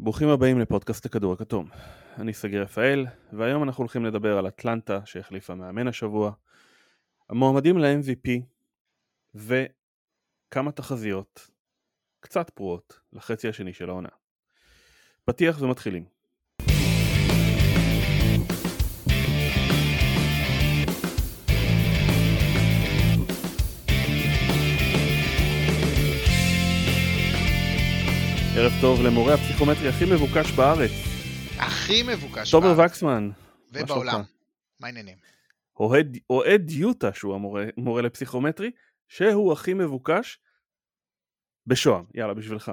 ברוכים הבאים לפודקאסט הכדור הכתום. אני סגיר רפאל, והיום אנחנו הולכים לדבר על אטלנטה שהחליפה מאמן השבוע, המועמדים ל-MVP וכמה תחזיות קצת פרועות לחצי השני של העונה. פתיח ומתחילים. ערב טוב למורה הפסיכומטרי הכי מבוקש בארץ. הכי מבוקש תומר בארץ וקסמן. מה ובעולם. מה העניינים? אוהד, אוהד יוטה שהוא המורה מורה לפסיכומטרי, שהוא הכי מבוקש בשוהם. יאללה, בשבילך.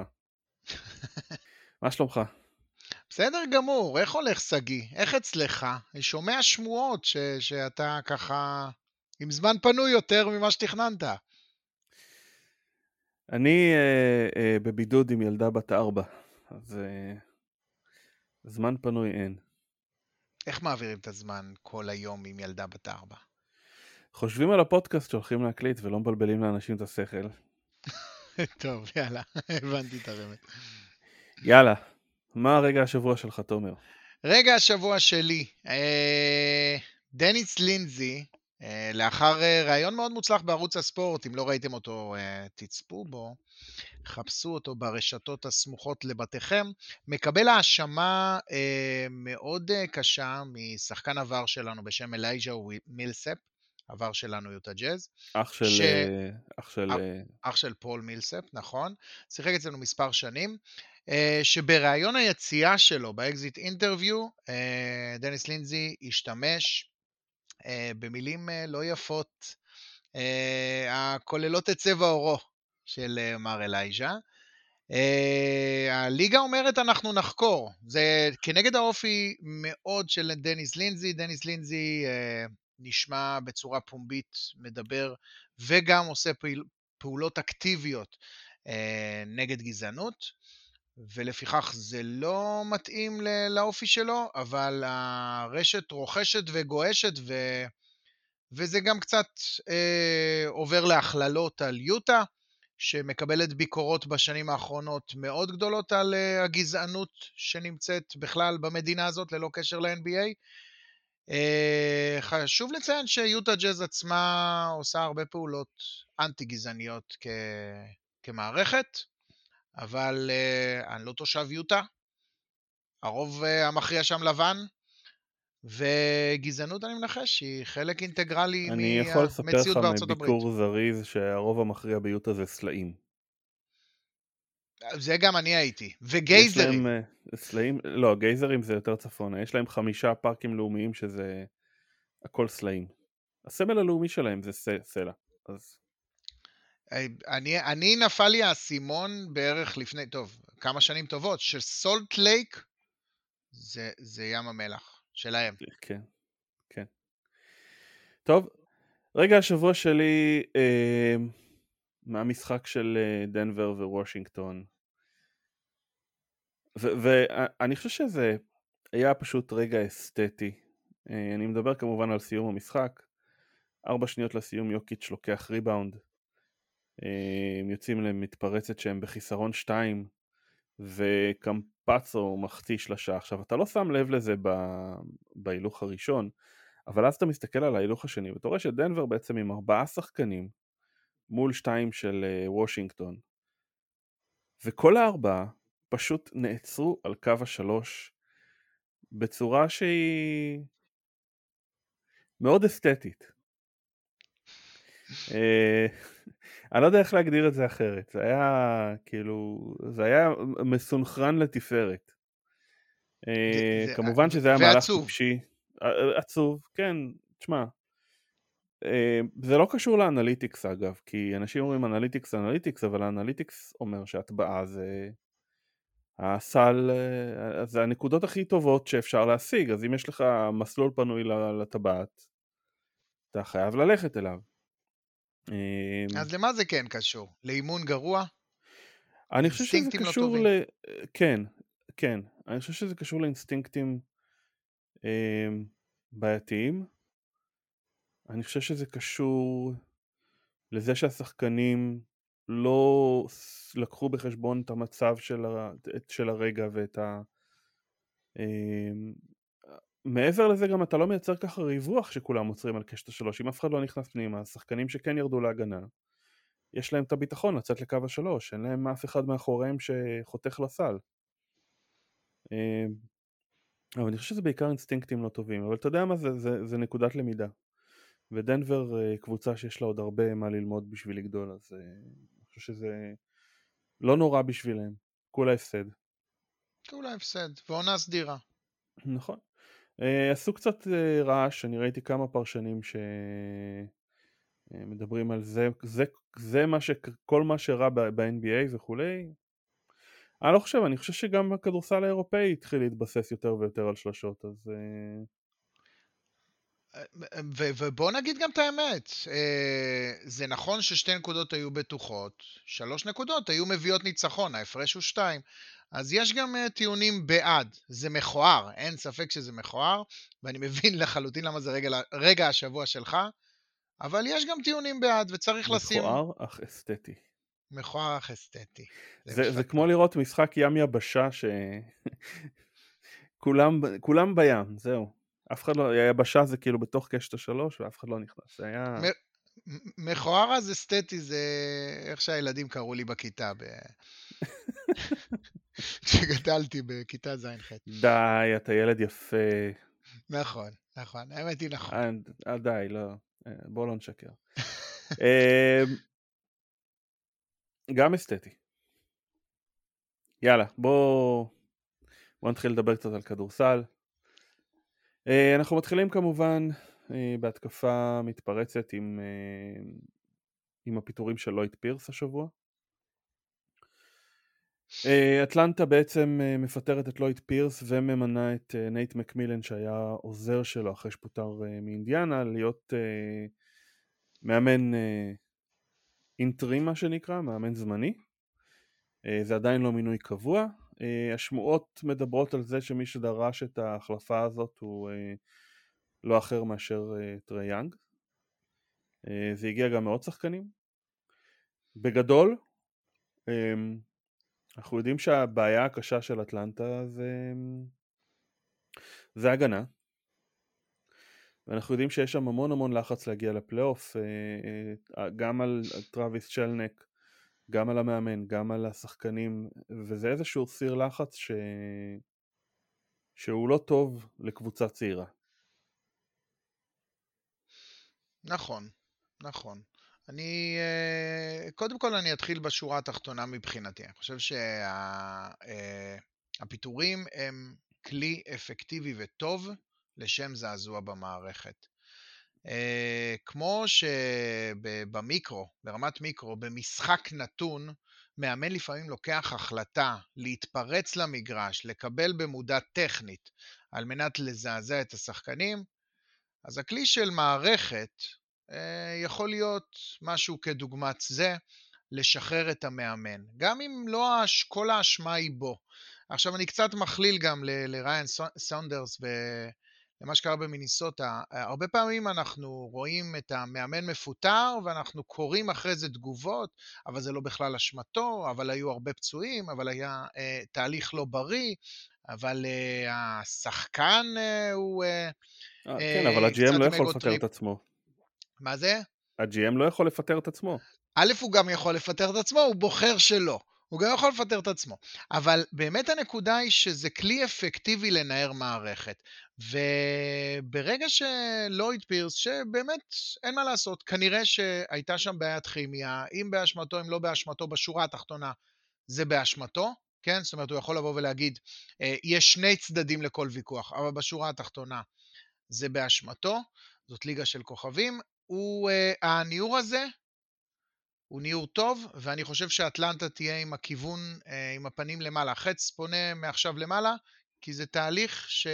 מה שלומך? בסדר גמור, איך הולך שגיא? איך אצלך? אני שומע שמועות ש- שאתה ככה עם זמן פנוי יותר ממה שתכננת. אני אה, אה, בבידוד עם ילדה בת ארבע, אז אה, זמן פנוי אין. איך מעבירים את הזמן כל היום עם ילדה בת ארבע? חושבים על הפודקאסט שהולכים להקליט ולא מבלבלים לאנשים את השכל. טוב, יאללה, הבנתי את הרמת. יאללה, מה הרגע השבוע שלך, תומר? רגע השבוע שלי, אה, דניס לינזי, לאחר אה, ראיון מאוד מוצלח בערוץ הספורט, אם לא ראיתם אותו, אה, תצפו בו, חפשו אותו ברשתות הסמוכות לבתיכם, מקבל האשמה אה, מאוד אה, קשה משחקן עבר שלנו בשם אלייז'ה מילספ, עבר שלנו יוטה ג'אז, אח של... ש- אה, אח של... אה, אה, אח של פול מילספ, נכון, שיחק אצלנו מספר שנים, אה, שבראיון היציאה שלו, ב exit interview, אה, דניס לינזי השתמש אה, במילים אה, לא יפות, אה, הכוללות את צבע עורו של אה, מר אלייז'ה. אה, הליגה אומרת אנחנו נחקור, זה כנגד האופי מאוד של דניס לינזי, דניס לינזי אה, נשמע בצורה פומבית, מדבר וגם עושה פעיל, פעולות אקטיביות אה, נגד גזענות, ולפיכך זה לא מתאים לאופי שלו, אבל הרשת רוכשת וגועשת, ו... וזה גם קצת אה, עובר להכללות על יוטה, שמקבלת ביקורות בשנים האחרונות מאוד גדולות על אה, הגזענות שנמצאת בכלל במדינה הזאת, ללא קשר ל-NBA. אה, חשוב לציין שיוטה ג'אז עצמה עושה הרבה פעולות אנטי-גזעניות כ... כמערכת, אבל אה, אני לא תושב יוטה, הרוב אה, המכריע שם לבן, וגזענות, אני מנחש, היא חלק אינטגרלי אני יכול לספר לך מהמציאות בארצות הברית. מביקור זריז שהרוב המכריע ביוטה זה סלעים. זה גם אני הייתי. וגייזרים. להם, אה, סלעים, לא, גייזרים זה יותר צפונה, יש להם חמישה פארקים לאומיים שזה הכל סלעים. הסמל הלאומי שלהם זה סלע, אז אני, אני נפל לי האסימון בערך לפני, טוב, כמה שנים טובות, שסולט לייק זה, זה ים המלח שלהם. כן, כן. טוב, רגע השבוע שלי אה, מהמשחק של אה, דנבר ווושינגטון. ואני חושב שזה היה פשוט רגע אסתטי. אה, אני מדבר כמובן על סיום המשחק. ארבע שניות לסיום יוקיץ' לוקח ריבאונד. אה, הם יוצאים למתפרצת שהם בחיסרון שתיים וקמפצו מחטיא שלושה. עכשיו אתה לא שם לב לזה ב- בהילוך הראשון, אבל אז אתה מסתכל על ההילוך השני ואתה רואה שדנבר בעצם עם ארבעה שחקנים מול שתיים של אה, וושינגטון וכל הארבעה פשוט נעצרו על קו השלוש בצורה שהיא מאוד אסתטית. אה, אני לא יודע איך להגדיר את זה אחרת, זה היה כאילו, זה היה מסונכרן לתפארת. אה, זה- כמובן שזה היה מהלך. טיפשי, אה, עצוב, כן, תשמע, זה לא קשור ל analytics אגב, כי אנשים אומרים analytics analytics, אבל ה analytics אומר שהטבעה זה הסל, זה הנקודות הכי טובות שאפשר להשיג, אז אם יש לך מסלול פנוי לטבעת, אתה חייב ללכת אליו. אה, אז למה זה כן קשור? לאימון גרוע? אני חושב שזה לא קשור טובים. ל... כן, כן. אני חושב שזה קשור לאינסטינקטים אה, בעייתיים. אני חושב שזה קשור לזה שהשחקנים לא לקחו בחשבון את המצב של, ה, של הרגע ואת ה... מעבר לזה גם אתה לא מייצר ככה ריווח שכולם עוצרים על קשת השלוש, אם אף אחד לא נכנס פנימה, השחקנים שכן ירדו להגנה, יש להם את הביטחון לצאת לקו השלוש, אין להם אף אחד מאחוריהם שחותך לסל. אמ, אבל אני חושב שזה בעיקר אינסטינקטים לא טובים, אבל אתה יודע מה, זה, זה, זה נקודת למידה. ודנבר אה, קבוצה שיש לה עוד הרבה מה ללמוד בשביל לגדול, אז אה, אני חושב שזה לא נורא בשבילם, כולה הפסד. כולה הפסד, ועונה סדירה. נכון. אה, עשו קצת רעש, אני ראיתי כמה פרשנים שמדברים על זה, זה, זה מה ש... כל מה שרע ב-NBA וכולי. אני לא חושב, אני חושב שגם הכדורסל האירופאי התחיל להתבסס יותר ויותר על שלשות, אז... ובוא נגיד גם את האמת, אה, זה נכון ששתי נקודות היו בטוחות, שלוש נקודות היו מביאות ניצחון, ההפרש הוא שתיים. אז יש גם אה, טיעונים בעד, זה מכוער, אין ספק שזה מכוער, ואני מבין לחלוטין למה זה רגע, רגע השבוע שלך, אבל יש גם טיעונים בעד, וצריך מכוער לשים... מכוער אך אסתטי. מכוער אך אסתטי. זה, זה, זה כמו לראות משחק ים יבשה ש... כולם, כולם בים, זהו. אף אחד לא, היבשה זה כאילו בתוך קשת השלוש ואף אחד לא נכנס, זה היה... מכוער אז אסתטי זה איך שהילדים קראו לי בכיתה, ב... כשגדלתי בכיתה ז'-ח'. די, אתה ילד יפה. נכון, נכון, האמת היא נכון. די, לא, אה, בוא לא נשקר. אמ, גם אסתטי. יאללה, בוא... בוא נתחיל לדבר קצת על כדורסל. אה, אנחנו מתחילים כמובן אה, בהתקפה מתפרצת עם, אה, עם הפיטורים של לויד פירס השבוע. אטלנטה בעצם מפטרת את לויד פירס וממנה את נייט מקמילן שהיה עוזר שלו אחרי שפוטר מאינדיאנה להיות מאמן interim מה שנקרא, מאמן זמני. זה עדיין לא מינוי קבוע, השמועות מדברות על זה שמי שדרש את ההחלפה הזאת הוא uh, לא אחר מאשר uh, טרי יאנג. Uh, זה הגיע גם מעוד שחקנים. בגדול, um, אנחנו יודעים שהבעיה הקשה של אטלנטה זה, זה הגנה. ואנחנו יודעים שיש שם המון המון לחץ להגיע לפלייאוף, גם על טראביס צ'לנק גם על המאמן, גם על השחקנים, וזה איזשהו סיר לחץ ש... שהוא לא טוב לקבוצה צעירה. נכון, נכון. אני, אה, קודם כל אני אתחיל בשורה התחתונה מבחינתי. אני חושב שהפיטורים שה... אה, הם כלי אפקטיבי וטוב לשם זעזוע במערכת. אה, כמו שבמיקרו, ברמת מיקרו, במשחק נתון, מאמן לפעמים לוקח החלטה להתפרץ למגרש, לקבל במודע טכנית על מנת לזעזע את השחקנים, אז הכלי של מערכת אה, יכול להיות משהו כדוגמת זה, לשחרר את המאמן, גם אם לא כל האשמה היא בו. עכשיו אני קצת מכליל גם לריין סונדרס למה שקרה במיניסוטה. הרבה פעמים אנחנו רואים את המאמן מפוטר ואנחנו קוראים אחרי זה תגובות, אבל זה לא בכלל אשמתו, אבל היו הרבה פצועים, אבל היה אה, תהליך לא בריא, אבל אה, השחקן אה, הוא... אה, אה, כן, אבל ה-GM לא יכול לפטר את עצמו. מה זה? ה-GM לא יכול לפטר את עצמו. א', הוא גם יכול לפטר את עצמו, הוא בוחר שלא. הוא גם יכול לפטר את עצמו. אבל באמת הנקודה היא שזה כלי אפקטיבי לנער מערכת. וברגע שלויד פירס, שבאמת אין מה לעשות, כנראה שהייתה שם בעיית כימיה, אם באשמתו, אם לא באשמתו, בשורה התחתונה זה באשמתו, כן? זאת אומרת, הוא יכול לבוא ולהגיד, אה, יש שני צדדים לכל ויכוח, אבל בשורה התחתונה זה באשמתו, זאת ליגה של כוכבים. הוא, אה, הניעור הזה הוא ניעור טוב, ואני חושב שאטלנטה תהיה עם הכיוון, אה, עם הפנים למעלה. חץ פונה מעכשיו למעלה, כי זה תהליך ש...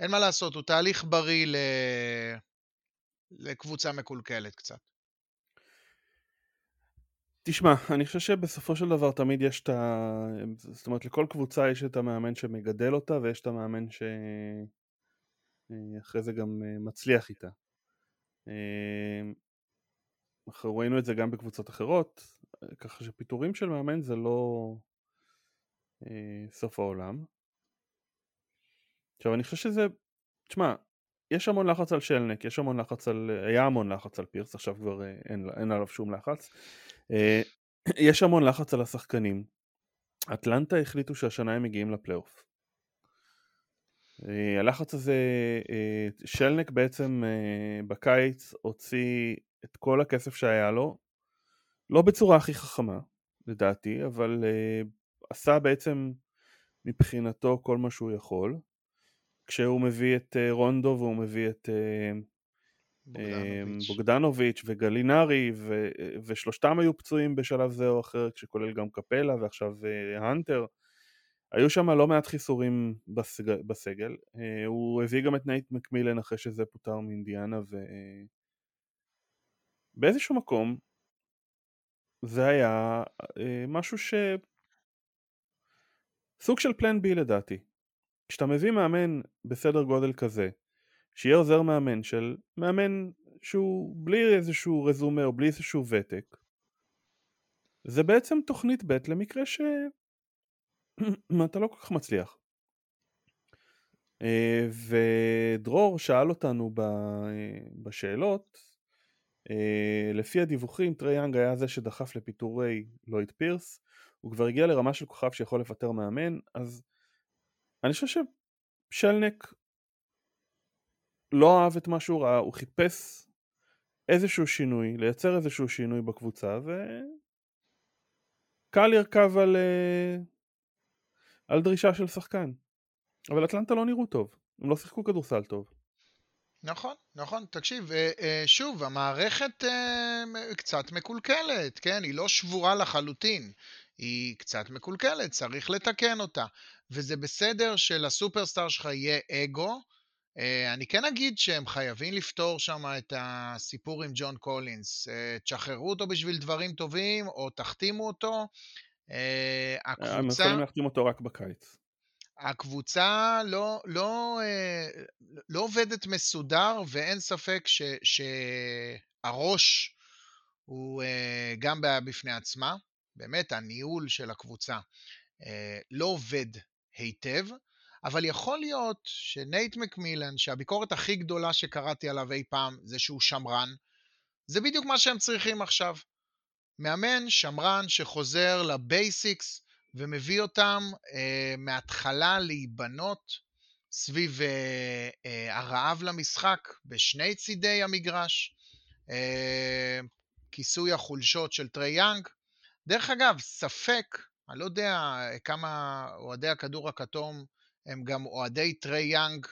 אין מה לעשות, הוא תהליך בריא ל... לקבוצה מקולקלת קצת. תשמע, אני חושב שבסופו של דבר תמיד יש את ה... זאת אומרת, לכל קבוצה יש את המאמן שמגדל אותה, ויש את המאמן שאחרי זה גם אה, מצליח איתה. אנחנו ראינו את זה גם בקבוצות אחרות, ככה שפיטורים של מאמן זה לא אה, סוף העולם. עכשיו אני חושב שזה, תשמע, יש המון לחץ על שלנק, יש המון לחץ על, היה המון לחץ על פירס, עכשיו כבר אה, אין, אין עליו שום לחץ. אה, יש המון לחץ על השחקנים. אטלנטה החליטו שהשנה הם מגיעים לפלייאוף. אה, הלחץ הזה, אה, שלנק בעצם בקיץ הוציא את כל הכסף שהיה לו, לא בצורה הכי חכמה לדעתי, אבל עשה בעצם מבחינתו כל מה שהוא יכול, כשהוא מביא את רונדו והוא מביא את בוגדנוביץ', בוגדנוביץ' וגלינרי ו, ושלושתם היו פצועים בשלב זה או אחר, כשכולל גם קפלה ועכשיו האנטר. היו שם לא מעט חיסורים בסגל, בסגל. הוא הביא גם את נייט מקמילן אחרי שזה פוטר מאינדיאנה ובאיזשהו מקום זה היה אה, משהו ש... סוג של plan B לדעתי. כשאתה מביא מאמן בסדר גודל כזה, שיהיה עוזר מאמן של מאמן שהוא בלי איזשהו רזומה או בלי איזשהו ותק, זה בעצם תוכנית ב' למקרה ש... אתה לא כל כך מצליח. אה, ודרור שאל אותנו בשאלות, אה, לפי הדיווחים טרי יאנג היה זה שדחף לפיטורי לויד פירס, הוא כבר הגיע לרמה של כוכב שיכול לפטר מאמן, אז אני חושב ששלנק לא אהב את מה שהוא ראה, הוא חיפש איזשהו שינוי, לייצר איזשהו שינוי בקבוצה, וקל לרכב על, אה, על דרישה של שחקן. אבל אטלנטה לא נראו טוב, הם לא שיחקו כדורסל טוב. נכון, נכון. תקשיב, אה, אה, שוב, המערכת אה, קצת מקולקלת, כן? היא לא שבורה לחלוטין. היא קצת מקולקלת, צריך לתקן אותה. וזה בסדר שלסופרסטאר שלך יהיה אגו. אני כן אגיד שהם חייבים לפתור שם את הסיפור עם ג'ון קולינס. תשחררו אותו בשביל דברים טובים, או תחתימו אותו. הקבוצה... הם יכולים להחתים אותו רק בקיץ. הקבוצה לא, לא, אה, לא עובדת מסודר, ואין ספק ש, שהראש הוא אה, גם בעיה בפני עצמה. באמת, הניהול של הקבוצה אה, לא עובד היטב, אבל יכול להיות שנייט מקמילן, שהביקורת הכי גדולה שקראתי עליו אי פעם זה שהוא שמרן, זה בדיוק מה שהם צריכים עכשיו. מאמן שמרן שחוזר ל basics, ומביא אותם אה, מההתחלה להיבנות סביב אה, אה, הרעב למשחק בשני צידי המגרש, אה, כיסוי החולשות של טרי יאנג. דרך אגב, ספק, אני לא יודע כמה אוהדי הכדור הכתום הם גם אוהדי טרי יאנג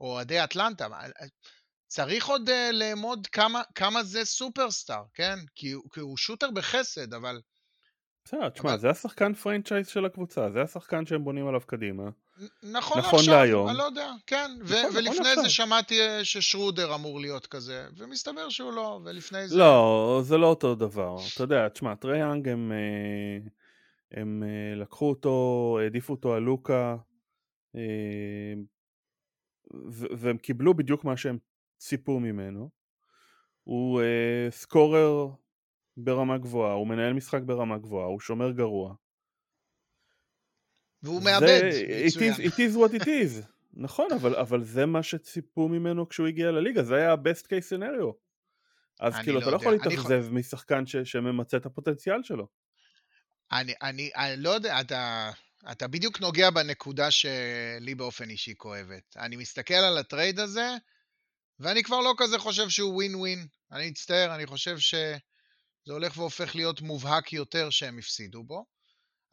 או אוהדי אטלנטה, אה, צריך עוד uh, לאמוד כמה, כמה זה סופרסטאר, כן? כי, כי הוא shooter בחסד, אבל בסדר, תשמע. זה השחקן franchise של הקבוצה, זה השחקן שהם בונים עליו קדימה. נכון, נכון עכשיו, להיום. אני לא יודע, כן. נכון, ו- נכון ולפני נכון זה שמעתי אה, ששרודר אמור להיות כזה, ומסתבר שהוא לא, ולפני זה... לא, זה לא אותו דבר. אתה יודע, תשמע, טרייאנג הם, אה, הם, הם אה, לקחו אותו, העדיפו אותו על לוקה, והם קיבלו בדיוק מה שהם ציפו ממנו. הוא scorer ברמה גבוהה, הוא מנהל משחק ברמה גבוהה, הוא שומר גרוע. והוא מאבד, מצוין. It is, it is what it is. נכון, אבל, אבל זה מה שציפו ממנו כשהוא הגיע לליגה, זה היה ה-best case scenario. אז כאילו, לא אתה לא יכול להתאכזב משחקן ש, שממצה את הפוטנציאל שלו. אני, אני, אני לא יודע, אתה, אתה בדיוק נוגע בנקודה שלי באופן אישי כואבת. אני מסתכל על ה trade הזה, ואני כבר לא כזה חושב שהוא ווין ווין. אני מצטער, אני חושב ש... זה הולך והופך להיות מובהק יותר שהם הפסידו בו.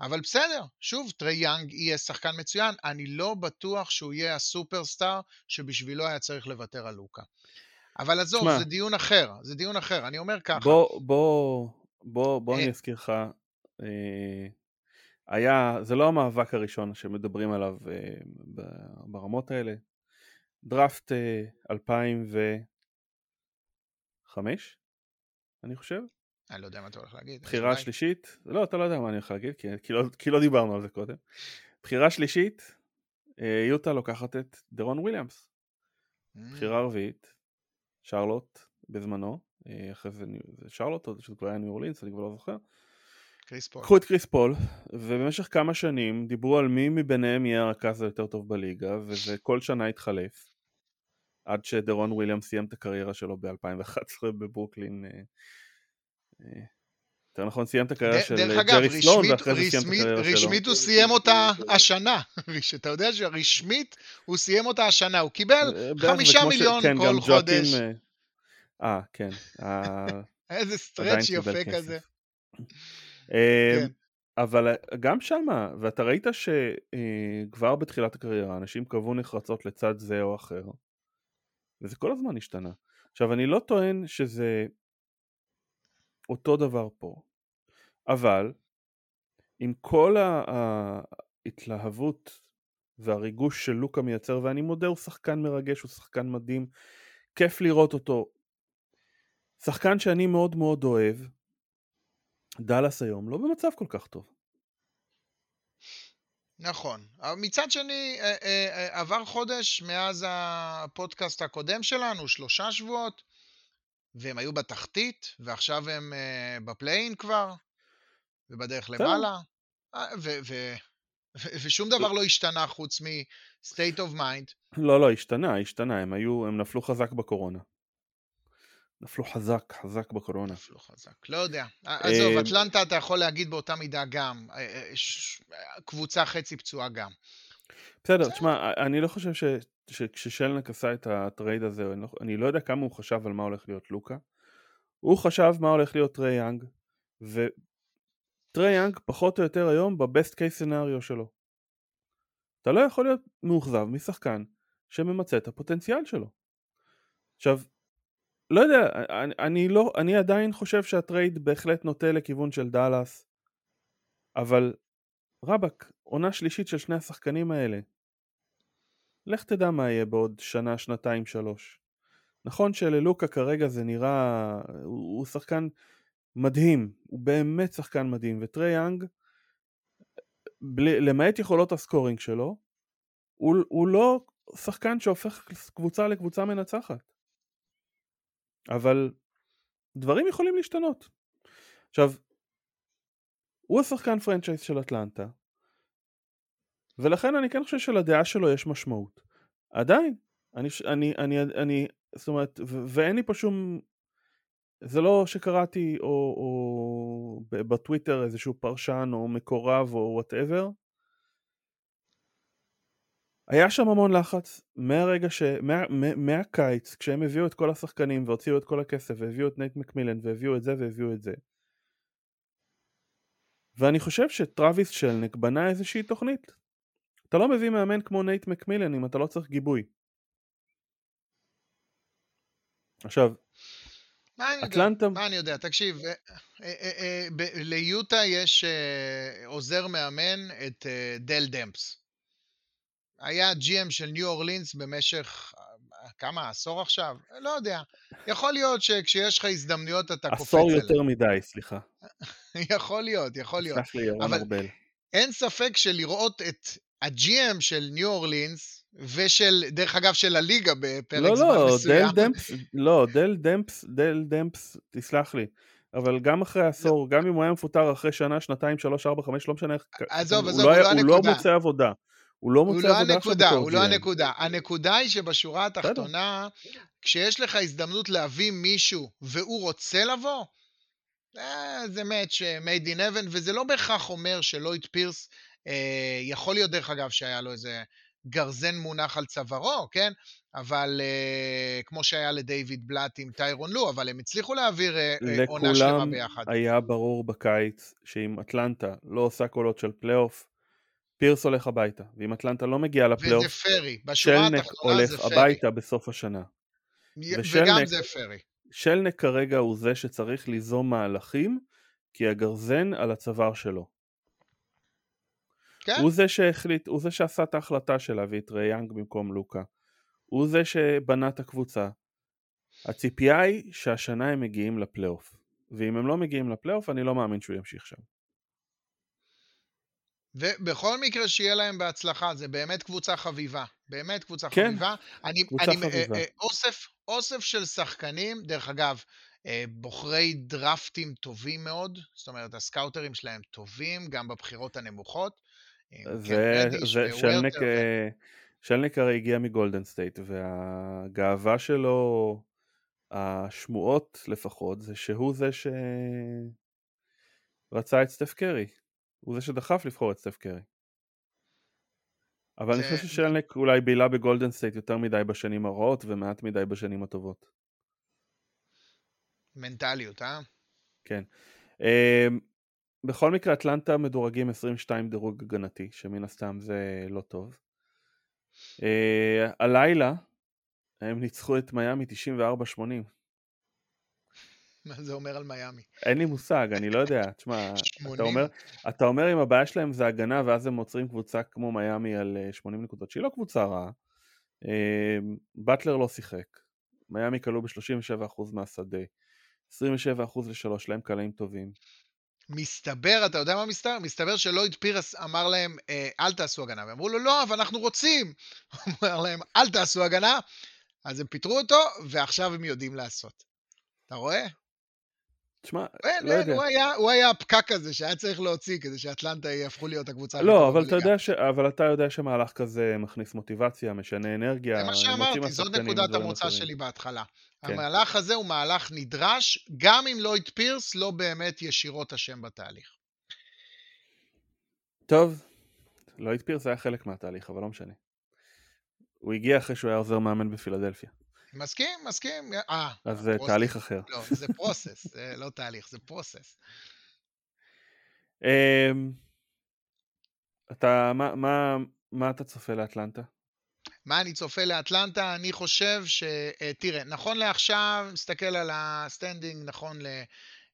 אבל בסדר, שוב, טרי יאנג יהיה שחקן מצוין, אני לא בטוח שהוא יהיה הסופרסטאר שבשבילו היה צריך לוותר על לוקה. אבל עזוב, שמה, זה דיון אחר, זה דיון אחר, אני אומר ככה. בוא, בוא, בוא, בוא אני אה. אזכיר לך, אה, היה, זה לא המאבק הראשון שמדברים עליו אה, ברמות האלה. דראפט אה, 2005, אני חושב. אני לא יודע מה אתה הולך להגיד. בחירה שלישית, לא, אתה לא יודע מה אני הולך להגיד, כי, כי, לא, כי לא דיברנו על זה קודם. בחירה שלישית, אה, יוטה לוקחת את דרון וויליאמס. Mm. בחירה רביעית, שרלוט בזמנו, אה, אחרי זה שרלוט, שזה כבר היה ניו אורלינס, אני כבר לא זוכר. קריס פול. קחו את קריס פול, ובמשך כמה שנים דיברו על מי מביניהם יהיה הרכז היותר טוב בליגה, וזה כל שנה התחלף. עד שדרון וויליאם סיים את הקריירה שלו ב-2011 בברוקלין. אה, אה, יותר נכון סיים את הקריירה של ג'רי סלון ואחרי זה סיים את הקריירה שלו. רשמית הוא סיים אותה השנה, אתה יודע שרשמית הוא סיים אותה השנה, הוא קיבל אה, חמישה מיליון כן, כל חודש. אה, כן. איזה סטרץ' יפה כזה. כן. אבל גם שמה, ואתה ראית שכבר בתחילת הקריירה אנשים קבעו נחרצות לצד זה או אחר. וזה כל הזמן השתנה. עכשיו אני לא טוען שזה אותו דבר פה, אבל עם כל ההתלהבות והריגוש של לוקה מייצר, ואני מודה הוא שחקן מרגש, הוא שחקן מדהים, כיף לראות אותו. שחקן שאני מאוד מאוד אוהב, דאלאס היום לא במצב כל כך טוב. נכון. מצד שני, אה, אה, אה, עבר חודש מאז הפודקאסט הקודם שלנו, שלושה שבועות, והם היו בתחתית, ועכשיו הם בפליין כבר, ובדרך למעלה, ושום דבר לא השתנה חוץ מ-state of mind. לא, לא, השתנה, השתנה, הם היו, הם נפלו חזק בקורונה. נפלו חזק, חזק בקורונה. נפלו חזק, לא יודע. עזוב, אטלנטה אתה יכול להגיד באותה מידה גם. קבוצה חצי פצועה גם. בסדר, תשמע, אני לא חושב ש, שכששלנק עשה את ה trade הזה, אני לא, אני לא יודע כמה הוא חשב על מה הולך להיות לוקה. הוא חשב מה הולך להיות טרי יאנג, וטרי יאנג פחות או יותר היום ב best case scenario שלו. אתה לא יכול להיות מאוכזב משחקן שממצה את הפוטנציאל שלו. עכשיו, לא יודע, אני, אני, לא, אני עדיין חושב שה trade בהחלט נוטה לכיוון של דאלאס, אבל רבאק, עונה שלישית של שני השחקנים האלה. לך תדע מה יהיה בעוד שנה, שנתיים, שלוש. נכון שללוקה כרגע זה נראה, הוא, הוא שחקן מדהים, הוא באמת שחקן מדהים, וטרי יאנג, למעט יכולות הסקורינג שלו, הוא, הוא לא שחקן שהופך קבוצה לקבוצה מנצחת. אבל דברים יכולים להשתנות. עכשיו, הוא השחקן franchise של אטלנטה, ולכן אני כן חושב שלדעה שלו יש משמעות. עדיין, אני, אני, אני, אני זאת אומרת, ו- ואין לי פה שום, זה לא שקראתי או, או בטוויטר איזשהו פרשן או מקורב או whatever, היה שם המון לחץ מהרגע ש... מה, מה, מהקיץ כשהם הביאו את כל השחקנים והוציאו את כל הכסף והביאו את נייט מקמילן והביאו את זה והביאו את זה. ואני חושב שטרוויס שלנק בנה איזושהי תוכנית אתה לא מביא מאמן כמו נייט מקמילן אם אתה לא צריך גיבוי עכשיו מה אני אטלנטה... יודע? מה אני יודע? תקשיב, אה, אה, אה, ליוטה יש עוזר מאמן את דל דמפס. היה GM של ניו אורלינס במשך, כמה, עשור עכשיו? לא יודע. יכול להיות שכשיש לך הזדמנויות אתה קופץ עשור יותר מדי, סליחה. יכול להיות, יכול להיות. סלח לי, ירון ארבל. אין ספק שלראות את ה-GM של ניו אורלינס, ושל, דרך אגב, של הליגה בפרק לא, זמן לא, מסוים. דל דמפס, לא, דל דמפס, דל דמפס, תסלח לי. אבל גם אחרי עשור, לא. גם אם הוא היה מפוטר אחרי שנה, שנתיים, שלוש, ארבע, חמש, לא משנה איך... עזוב, עזוב, הוא לא הנקודה. הוא לא מוצא עבודה. הוא לא מוצא לא עבודה עכשיו בתור הוא לא הנקודה. הנקודה היא שבשורה התחתונה, כשיש לך הזדמנות להביא מישהו והוא רוצה לבוא, אה, זה match made in heaven, וזה לא בהכרח אומר שלויד פירס, אה, יכול להיות דרך אגב שהיה לו איזה גרזן מונח על צווארו, כן? אבל אה, כמו שהיה לדייוויד בלאט עם טיירון לו, אבל הם הצליחו להעביר אה, אה עונה שלמה ביחד. לכולם היה ברור בקיץ שאם אטלנטה לא עושה קולות של פלייאוף, פירס הולך הביתה, ואם אטלנטה לא מגיעה לפלייאוף, וזה פרי, בשורה התחתונה זה פרי. הולך הביתה בסוף השנה. ושלנק, וגם זה פרי. שלנק כרגע הוא זה שצריך ליזום מהלכים, כי הגרזן על הצוואר שלו. כן. הוא זה שהחליט, הוא זה שעשה את ההחלטה של להביא את ריאנג במקום לוקה. הוא זה שבנה את הקבוצה. הציפייה היא שהשנה הם מגיעים לפלייאוף. ואם הם לא מגיעים לפלייאוף, אני לא מאמין שהוא ימשיך שם. ובכל מקרה שיהיה להם בהצלחה, זה באמת קבוצה חביבה. באמת קבוצה כן, חביבה. אני, קבוצה אני, אה, חביבה. אה, אוסף, אוסף של שחקנים, דרך אגב, אה, בוחרי דרפטים טובים מאוד, זאת אומרת, הסקאוטרים שלהם טובים, גם בבחירות הנמוכות. ושלנק שלנק הרי הגיע מגולדן סטייט, והגאווה שלו, השמועות לפחות, זה שהוא זה שרצה את סטף קרי. הוא זה שדחף לבחור את סטף קרי. אבל זה... אני חושב ששלנק אולי בילה בגולדן סטייט יותר מדי בשנים הרעות ומעט מדי בשנים הטובות. מנטליות, אה? כן. Uh, בכל מקרה, אטלנטה מדורגים 22 דירוג הגנתי, שמן הסתם זה לא טוב. Uh, הלילה הם ניצחו את מיאמי 94-80. מה זה אומר על מיאמי? אין לי מושג, אני לא יודע. תשמע, אתה אומר, אתה אומר אם הבעיה שלהם זה הגנה ואז הם עוצרים קבוצה כמו מיאמי על 80 אה, נקודות, שהיא לא קבוצה רעה. באטלר לא שיחק. מיאמי כלו ב-37% מהשדה. 27% לשלוש, להם קלעים טובים. מסתבר, אתה יודע מה מסתבר? מסתבר שלויד פירס אמר להם, אה, אל תעשו הגנה. ואמרו לו, לא, אבל אנחנו רוצים. הוא אמר להם, אל תעשו הגנה. אז הם פיטרו אותו, ועכשיו הם יודעים לעשות. אתה רואה? תשמע, לא יודע. הוא היה, הוא היה הפקק הזה שהיה צריך להוציא כדי שאטלנטה יהפכו להיות הקבוצה לא, אבל אתה, יודע ש... אבל אתה יודע שמהלך כזה מכניס מוטיבציה, משנה אנרגיה. זה מה שאמרתי, זאת נקודת המוצא שלי בהתחלה. כן. המהלך הזה הוא מהלך נדרש, גם אם לויד פירס לא באמת ישירות אשם בתהליך. טוב, לויד פירס היה חלק מהתהליך, אבל לא משנה. הוא הגיע אחרי שהוא היה עוזר מאמן בפילדלפיה. מסכים, מסכים. אה, אז זה תהליך אחר. לא, זה process, זה לא תהליך, זה process. אמ, אתה, מה, מה, מה אתה צופה לאטלנטה? מה אני צופה לאטלנטה? אני חושב ש... אה, תראה, נכון לעכשיו, נסתכל על ה standing, נכון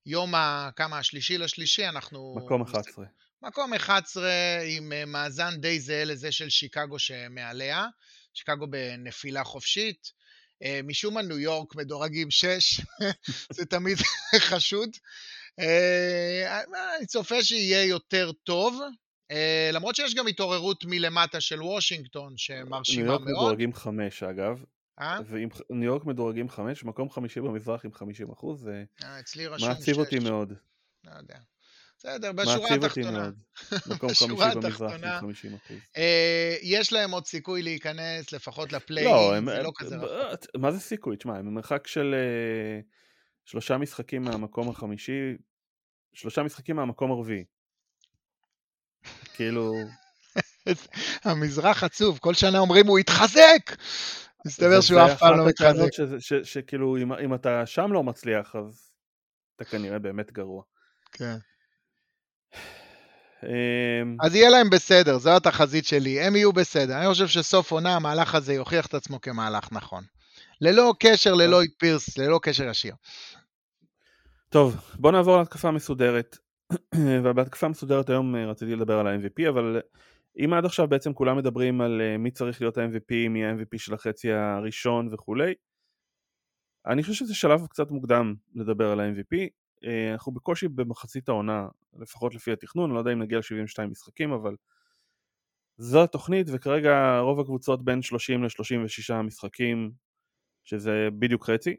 ליום ה... כמה? השלישי לשלישי, אנחנו... מקום 11. מקום 11 עם אה, מאזן די זהה לזה של שיקגו שמעליה. שיקגו בנפילה חופשית. אה, משום מה ניו יורק מדורגים 6, זה תמיד חשוד. אני צופה שיהיה יותר טוב, למרות שיש גם התעוררות מלמטה של וושינגטון שמרשימה מאוד. ניו יורק מדורגים חמש אגב. אה? ניו יורק מדורגים חמש, מקום חמישי במזרח עם חמישים אחוז, זה מעציב אותי מאוד. לא יודע. בסדר, בשורה התחתונה. מקום חמישי במזרח עם חמישים אחוז. אה, יש להם עוד סיכוי להיכנס לפחות לפליי, לא, זה לא כזה רחוק. מה זה סיכוי? תשמע, הם במרחק של uh, שלושה משחקים מהמקום החמישי, שלושה משחקים מהמקום הרביעי. כאילו... המזרח עצוב, כל שנה אומרים הוא יתחזק! מסתבר שהוא אף פעם לא מתחזק. שכאילו אם אתה שם לא מצליח אז אתה כנראה באמת גרוע. כן. אמ, אז יהיה להם בסדר, זו התחזית שלי, הם יהיו בסדר. אני חושב שסוף עונה המהלך הזה יוכיח את עצמו כמהלך נכון. ללא קשר ללויד פירס, ללא קשר ישיר. טוב, בוא נעבור להתקפה מסודרת. ובהתקפה מסודרת היום אה, רציתי לדבר על ה-MVP, אבל אם עד עכשיו בעצם כולם מדברים על אה, מי צריך להיות ה-MVP, מי ה-MVP של החצי הראשון וכולי, אני חושב שזה שלב קצת מוקדם לדבר על ה-MVP. אה, אנחנו בקושי במחצית העונה, לפחות לפי התכנון, אני לא יודע אם נגיע ל-72 משחקים, אבל זו התוכנית, וכרגע רוב הקבוצות בין 30 ל-36 משחקים, שזה בדיוק חצי.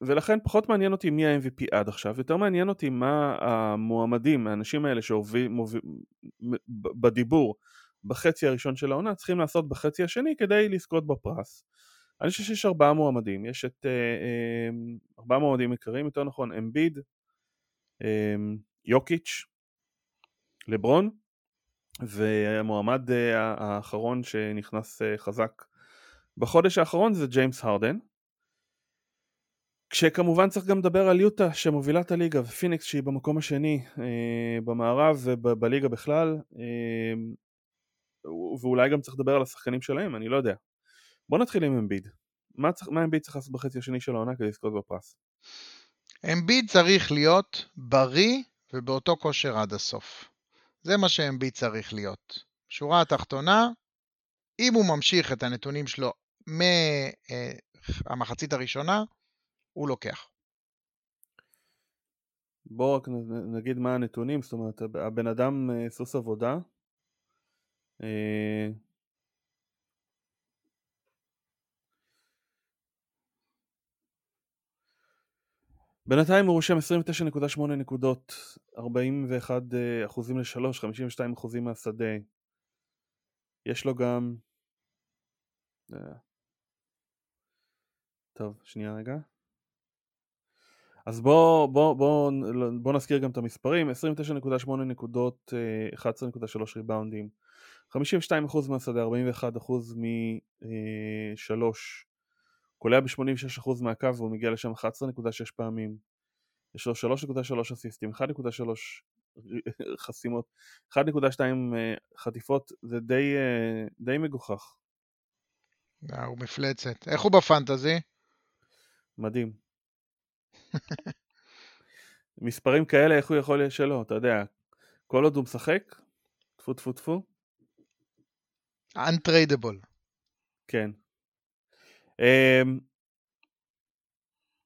ולכן פחות מעניין אותי מי ה-MVP עד עכשיו, יותר מעניין אותי מה המועמדים, האנשים האלה שהובילו בדיבור בחצי הראשון של העונה צריכים לעשות בחצי השני כדי לזכות בפרס. אני חושב שיש ארבעה מועמדים, יש את אה, אה, ארבעה מועמדים עיקריים, יותר נכון אמביד, אה, יוקיץ', לברון, והמועמד האחרון שנכנס חזק בחודש האחרון זה ג'יימס הרדן. כשכמובן צריך גם לדבר על יוטה שמובילה את הליגה ופיניקס שהיא במקום השני אה, במערב ובליגה בכלל אה, ואולי גם צריך לדבר על השחקנים שלהם, אני לא יודע. בוא נתחיל עם אמביד. מה, מה אמביד צריך לעשות בחצי השני של העונה כדי לזכות בפרס? אמביד צריך להיות בריא ובאותו כושר עד הסוף. זה מה שאמביד צריך להיות. שורה התחתונה, אם הוא ממשיך את הנתונים שלו מהמחצית הראשונה, הוא לוקח. בואו רק נגיד מה הנתונים, זאת אומרת הבן אדם אה, סוס עבודה בינתיים הוא רושם 29.8 נקודות, 41 אה, אחוזים ל-3, 52 אחוזים מהשדה. יש לו גם... אה, טוב, שנייה רגע. אז בואו בוא, בוא, בוא נזכיר גם את המספרים, 29.8 נקודות, 11.3 אה, ריבאונדים, 52% מהשדה, 41% מ-3, קולע ב-86% מהקו והוא מגיע לשם 11.6 פעמים, יש לו 3.3 אסיסטים, 1.3 חסימות, 1.2 אה, חטיפות, זה די, אה, די מגוחך. הוא מפלצת. איך הוא בפנטזי? מדהים. מספרים כאלה, איך הוא יכול להיות שלא? אתה יודע, כל עוד הוא משחק, טפו טפו טפו. Untradeable. כן. Um,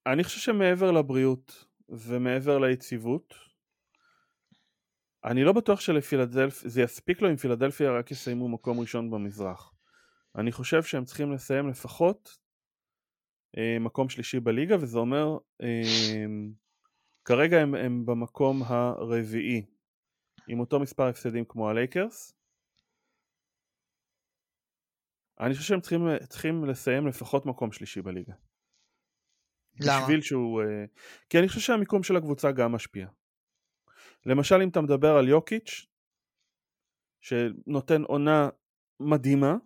אני חושב שמעבר לבריאות ומעבר ליציבות, אני לא בטוח שלפילדלפיה, זה יספיק לו אם פילדלפיה רק יסיימו מקום ראשון במזרח. אני חושב שהם צריכים לסיים לפחות אה, מקום שלישי בליגה, וזה אומר, אה, כרגע הם, הם במקום הרביעי, עם אותו מספר הפסדים כמו הלייקרס. אני חושב שהם צריכים, צריכים לסיים לפחות מקום שלישי בליגה. למה? בשביל שהוא... אה, כי אני חושב שהמיקום של הקבוצה גם משפיע. למשל אם אתה מדבר על יוקיץ', שנותן עונה מדהימה,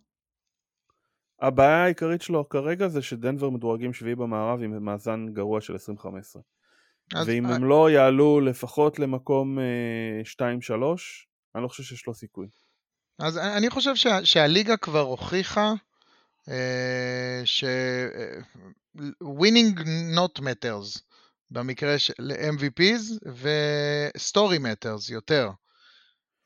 הבעיה העיקרית שלו כרגע זה שדנבר מדורגים שביעי במערב עם מאזן גרוע של 2015. ואם אי... הם לא יעלו לפחות למקום 2-3, אה, אני לא חושב שיש לו סיכוי. אז אני חושב שה, שהליגה כבר הוכיחה אה, ש... אה, winning not matters במקרה של MVPs ו-story matters יותר.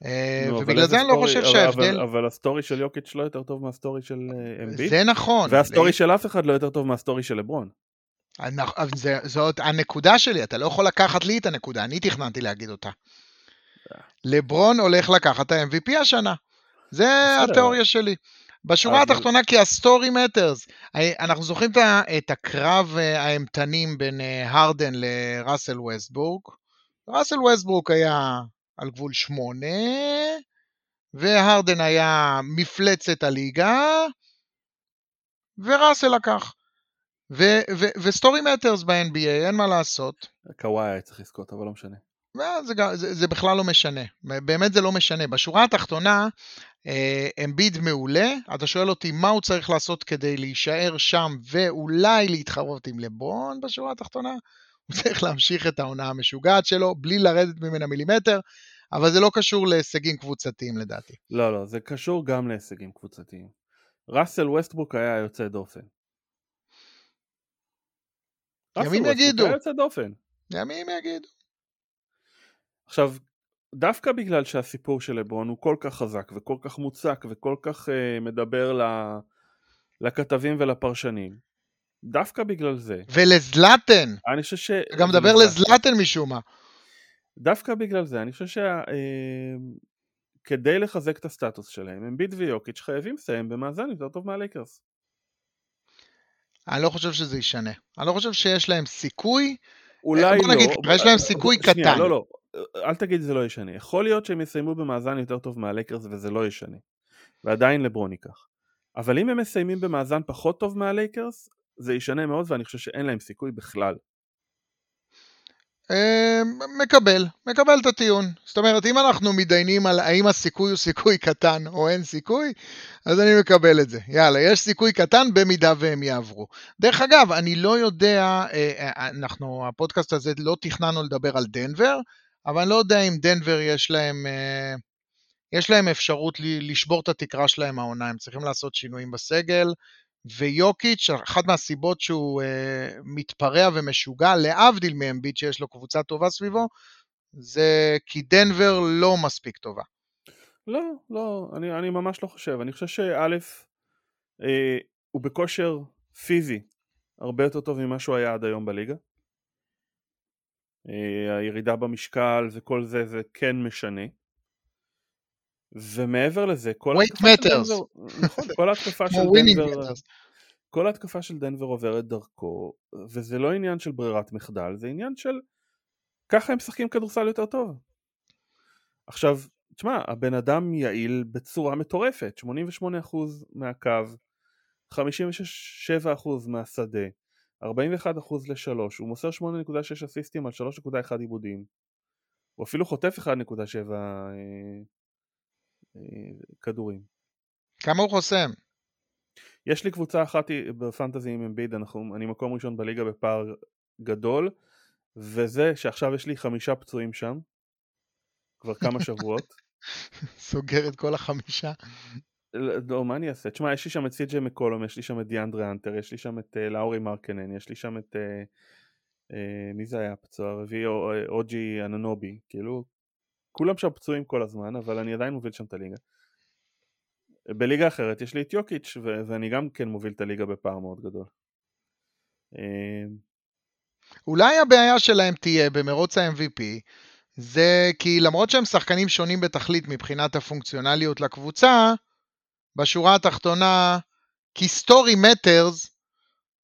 אה, ובגלל זה אני לא חושב שההבדל... אבל ה story של יוקיץ' לא יותר טוב מה story של אמביד. זה נכון. וה story של אף אחד לא יותר טוב מה story של לברון. זאת הנקודה שלי, אתה לא יכול לקחת לי את הנקודה, אני תכננתי להגיד אותה. לברון הולך לקחת את ה-MVP השנה. זה התיאוריה שלי. בשורה התחתונה, כי ה story matters. אנחנו זוכרים את הקרב אה, האימתנים בין הרדן לראסל ווסטברוק. ראסל ווסטברוק היה על גבול שמונה, והרדן היה מפלצת הליגה, וראסל לקח. וסטורי מטרס ב-NBA, אין מה לעשות. קוואי היה צריך לזכות, אבל לא משנה. זה, זה, זה בכלל לא משנה, באמת זה לא משנה. בשורה התחתונה, אה, אמביד מעולה, אתה שואל אותי מה הוא צריך לעשות כדי להישאר שם ואולי להתחרות עם לברון בשורה התחתונה? הוא צריך להמשיך את העונה המשוגעת שלו, בלי לרדת ממנה מילימטר, אבל זה לא קשור להישגים קבוצתיים לדעתי. לא, לא, זה קשור גם להישגים קבוצתיים. ראסל ווסטבוק היה יוצא דופן. ימים יגידו. היה יוצא דופן. ימים יגידו. עכשיו, דווקא בגלל שהסיפור של לברון הוא כל כך חזק וכל כך מוצק וכל כך uh, מדבר ל... לכתבים ולפרשנים, דווקא בגלל זה. ולזלאטן. אני חושב ש... גם מדבר לזלאטן משום מה. דווקא בגלל זה, אני חושב שכדי אה, לחזק את הסטטוס שלהם, אמביד ויוקיץ' חייבים לסיים במאזן יותר טוב מהלייקרס. אני לא חושב שזה ישנה. אני לא חושב שיש להם סיכוי. אולי בוא לא. נגיד, יש להם סיכוי שנייה, קטן. לא, לא. אל תגיד זה לא ישנה. יכול להיות שהם יסיימו במאזן יותר טוב מהלייקרס וזה לא ישנה. ועדיין לברון ייקח. אבל אם הם מסיימים במאזן פחות טוב מהלייקרס, זה ישנה מאוד ואני חושב שאין להם סיכוי בכלל. אמ, מקבל, מקבל את הטיעון. זאת אומרת, אם אנחנו מתדיינים על האם הסיכוי הוא סיכוי קטן או אין סיכוי, אז אני מקבל את זה. יאללה, יש סיכוי קטן במידה והם יעברו. דרך אגב, אני לא יודע, אה, אה, אנחנו, הפודקאסט הזה לא תכננו לדבר על דנבר, אבל אני לא יודע אם דנבר יש להם, אה, יש להם אפשרות לשבור את התקרה שלהם העונה, הם צריכים לעשות שינויים בסגל. ויוקיץ', אחת מהסיבות שהוא uh, מתפרע ומשוגע, להבדיל מאמביט שיש לו קבוצה טובה סביבו, זה כי דנבר לא מספיק טובה. לא, לא, אני, אני ממש לא חושב. אני חושב שא', אה, הוא בכושר פיזי הרבה יותר טוב ממה שהוא היה עד היום בליגה. אה, הירידה במשקל וכל זה, זה כן משנה. ומעבר לזה, כל ההתקפה של דנבר, נכון, כל ההתקפה של דנבר, כל ההתקפה של דנבר עוברת דרכו, וזה לא עניין של ברירת מחדל, זה עניין של ככה הם משחקים כדורסל יותר טוב. עכשיו, תשמע, הבן אדם יעיל בצורה מטורפת, 88% מהקו, 57% מהשדה, 41% ל-3, הוא מוסר 8.6 אסיסטים על 3.1 עיבודים, הוא אפילו חוטף 1.7 אה, אה, כדורים. כמה הוא חוסם? יש לי קבוצה אחת בפנטזי עם אמביד, אני מקום ראשון בליגה בפער גדול, וזה שעכשיו יש לי חמישה פצועים שם, כבר כמה שבועות. סוגר את כל החמישה. לא, מה אני אעשה? תשמע, יש לי שם את סי.ג'י מקולום, יש לי שם את דיאנדרי אנטר, יש לי שם את uh, לאורי מרקנן, יש לי שם את... Uh, uh, מי זה היה הפצוע הרביעי? אוג'י אננובי, כאילו, כולם שם פצועים כל הזמן, אבל אני עדיין מוביל שם את הליגה. בליגה אחרת יש לי את יוקיץ', ואני גם כן מוביל את הליגה בפער מאוד גדול. אולי הבעיה שלהם תהיה במרוץ ה-MVP, זה כי למרות שהם שחקנים שונים בתכלית מבחינת הפונקציונליות לקבוצה, בשורה התחתונה, כי story matters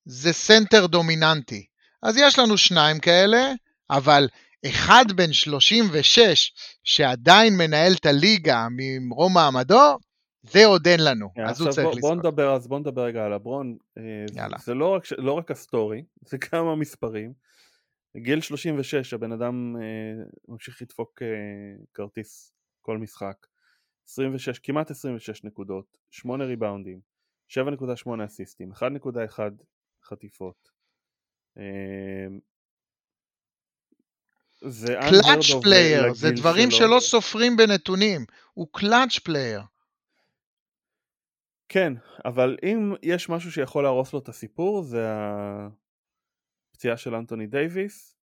זה סנטר דומיננטי. אז יש לנו שניים כאלה, אבל אחד בן 36 שעדיין מנהל את הליגה ממרום מעמדו, זה עוד אין לנו, יאה, אז הוא צריך לזכות. בוא נדבר, אז בוא נדבר רגע על לברון. אה, יאללה. זה לא רק, לא רק ה story, זה כמה מספרים. גיל 36, הבן אדם אה, ממשיך לדפוק אה, כרטיס כל משחק. 26, כמעט 26 נקודות, 8 ריבאונדים, 7.8 אסיסטים, 1.1 חטיפות. אה, זה clutch player, זה דברים שלו. שלא סופרים בנתונים, הוא clutch player. כן, אבל אם יש משהו שיכול להרוס לו את הסיפור זה הפציעה של אנטוני דייוויס.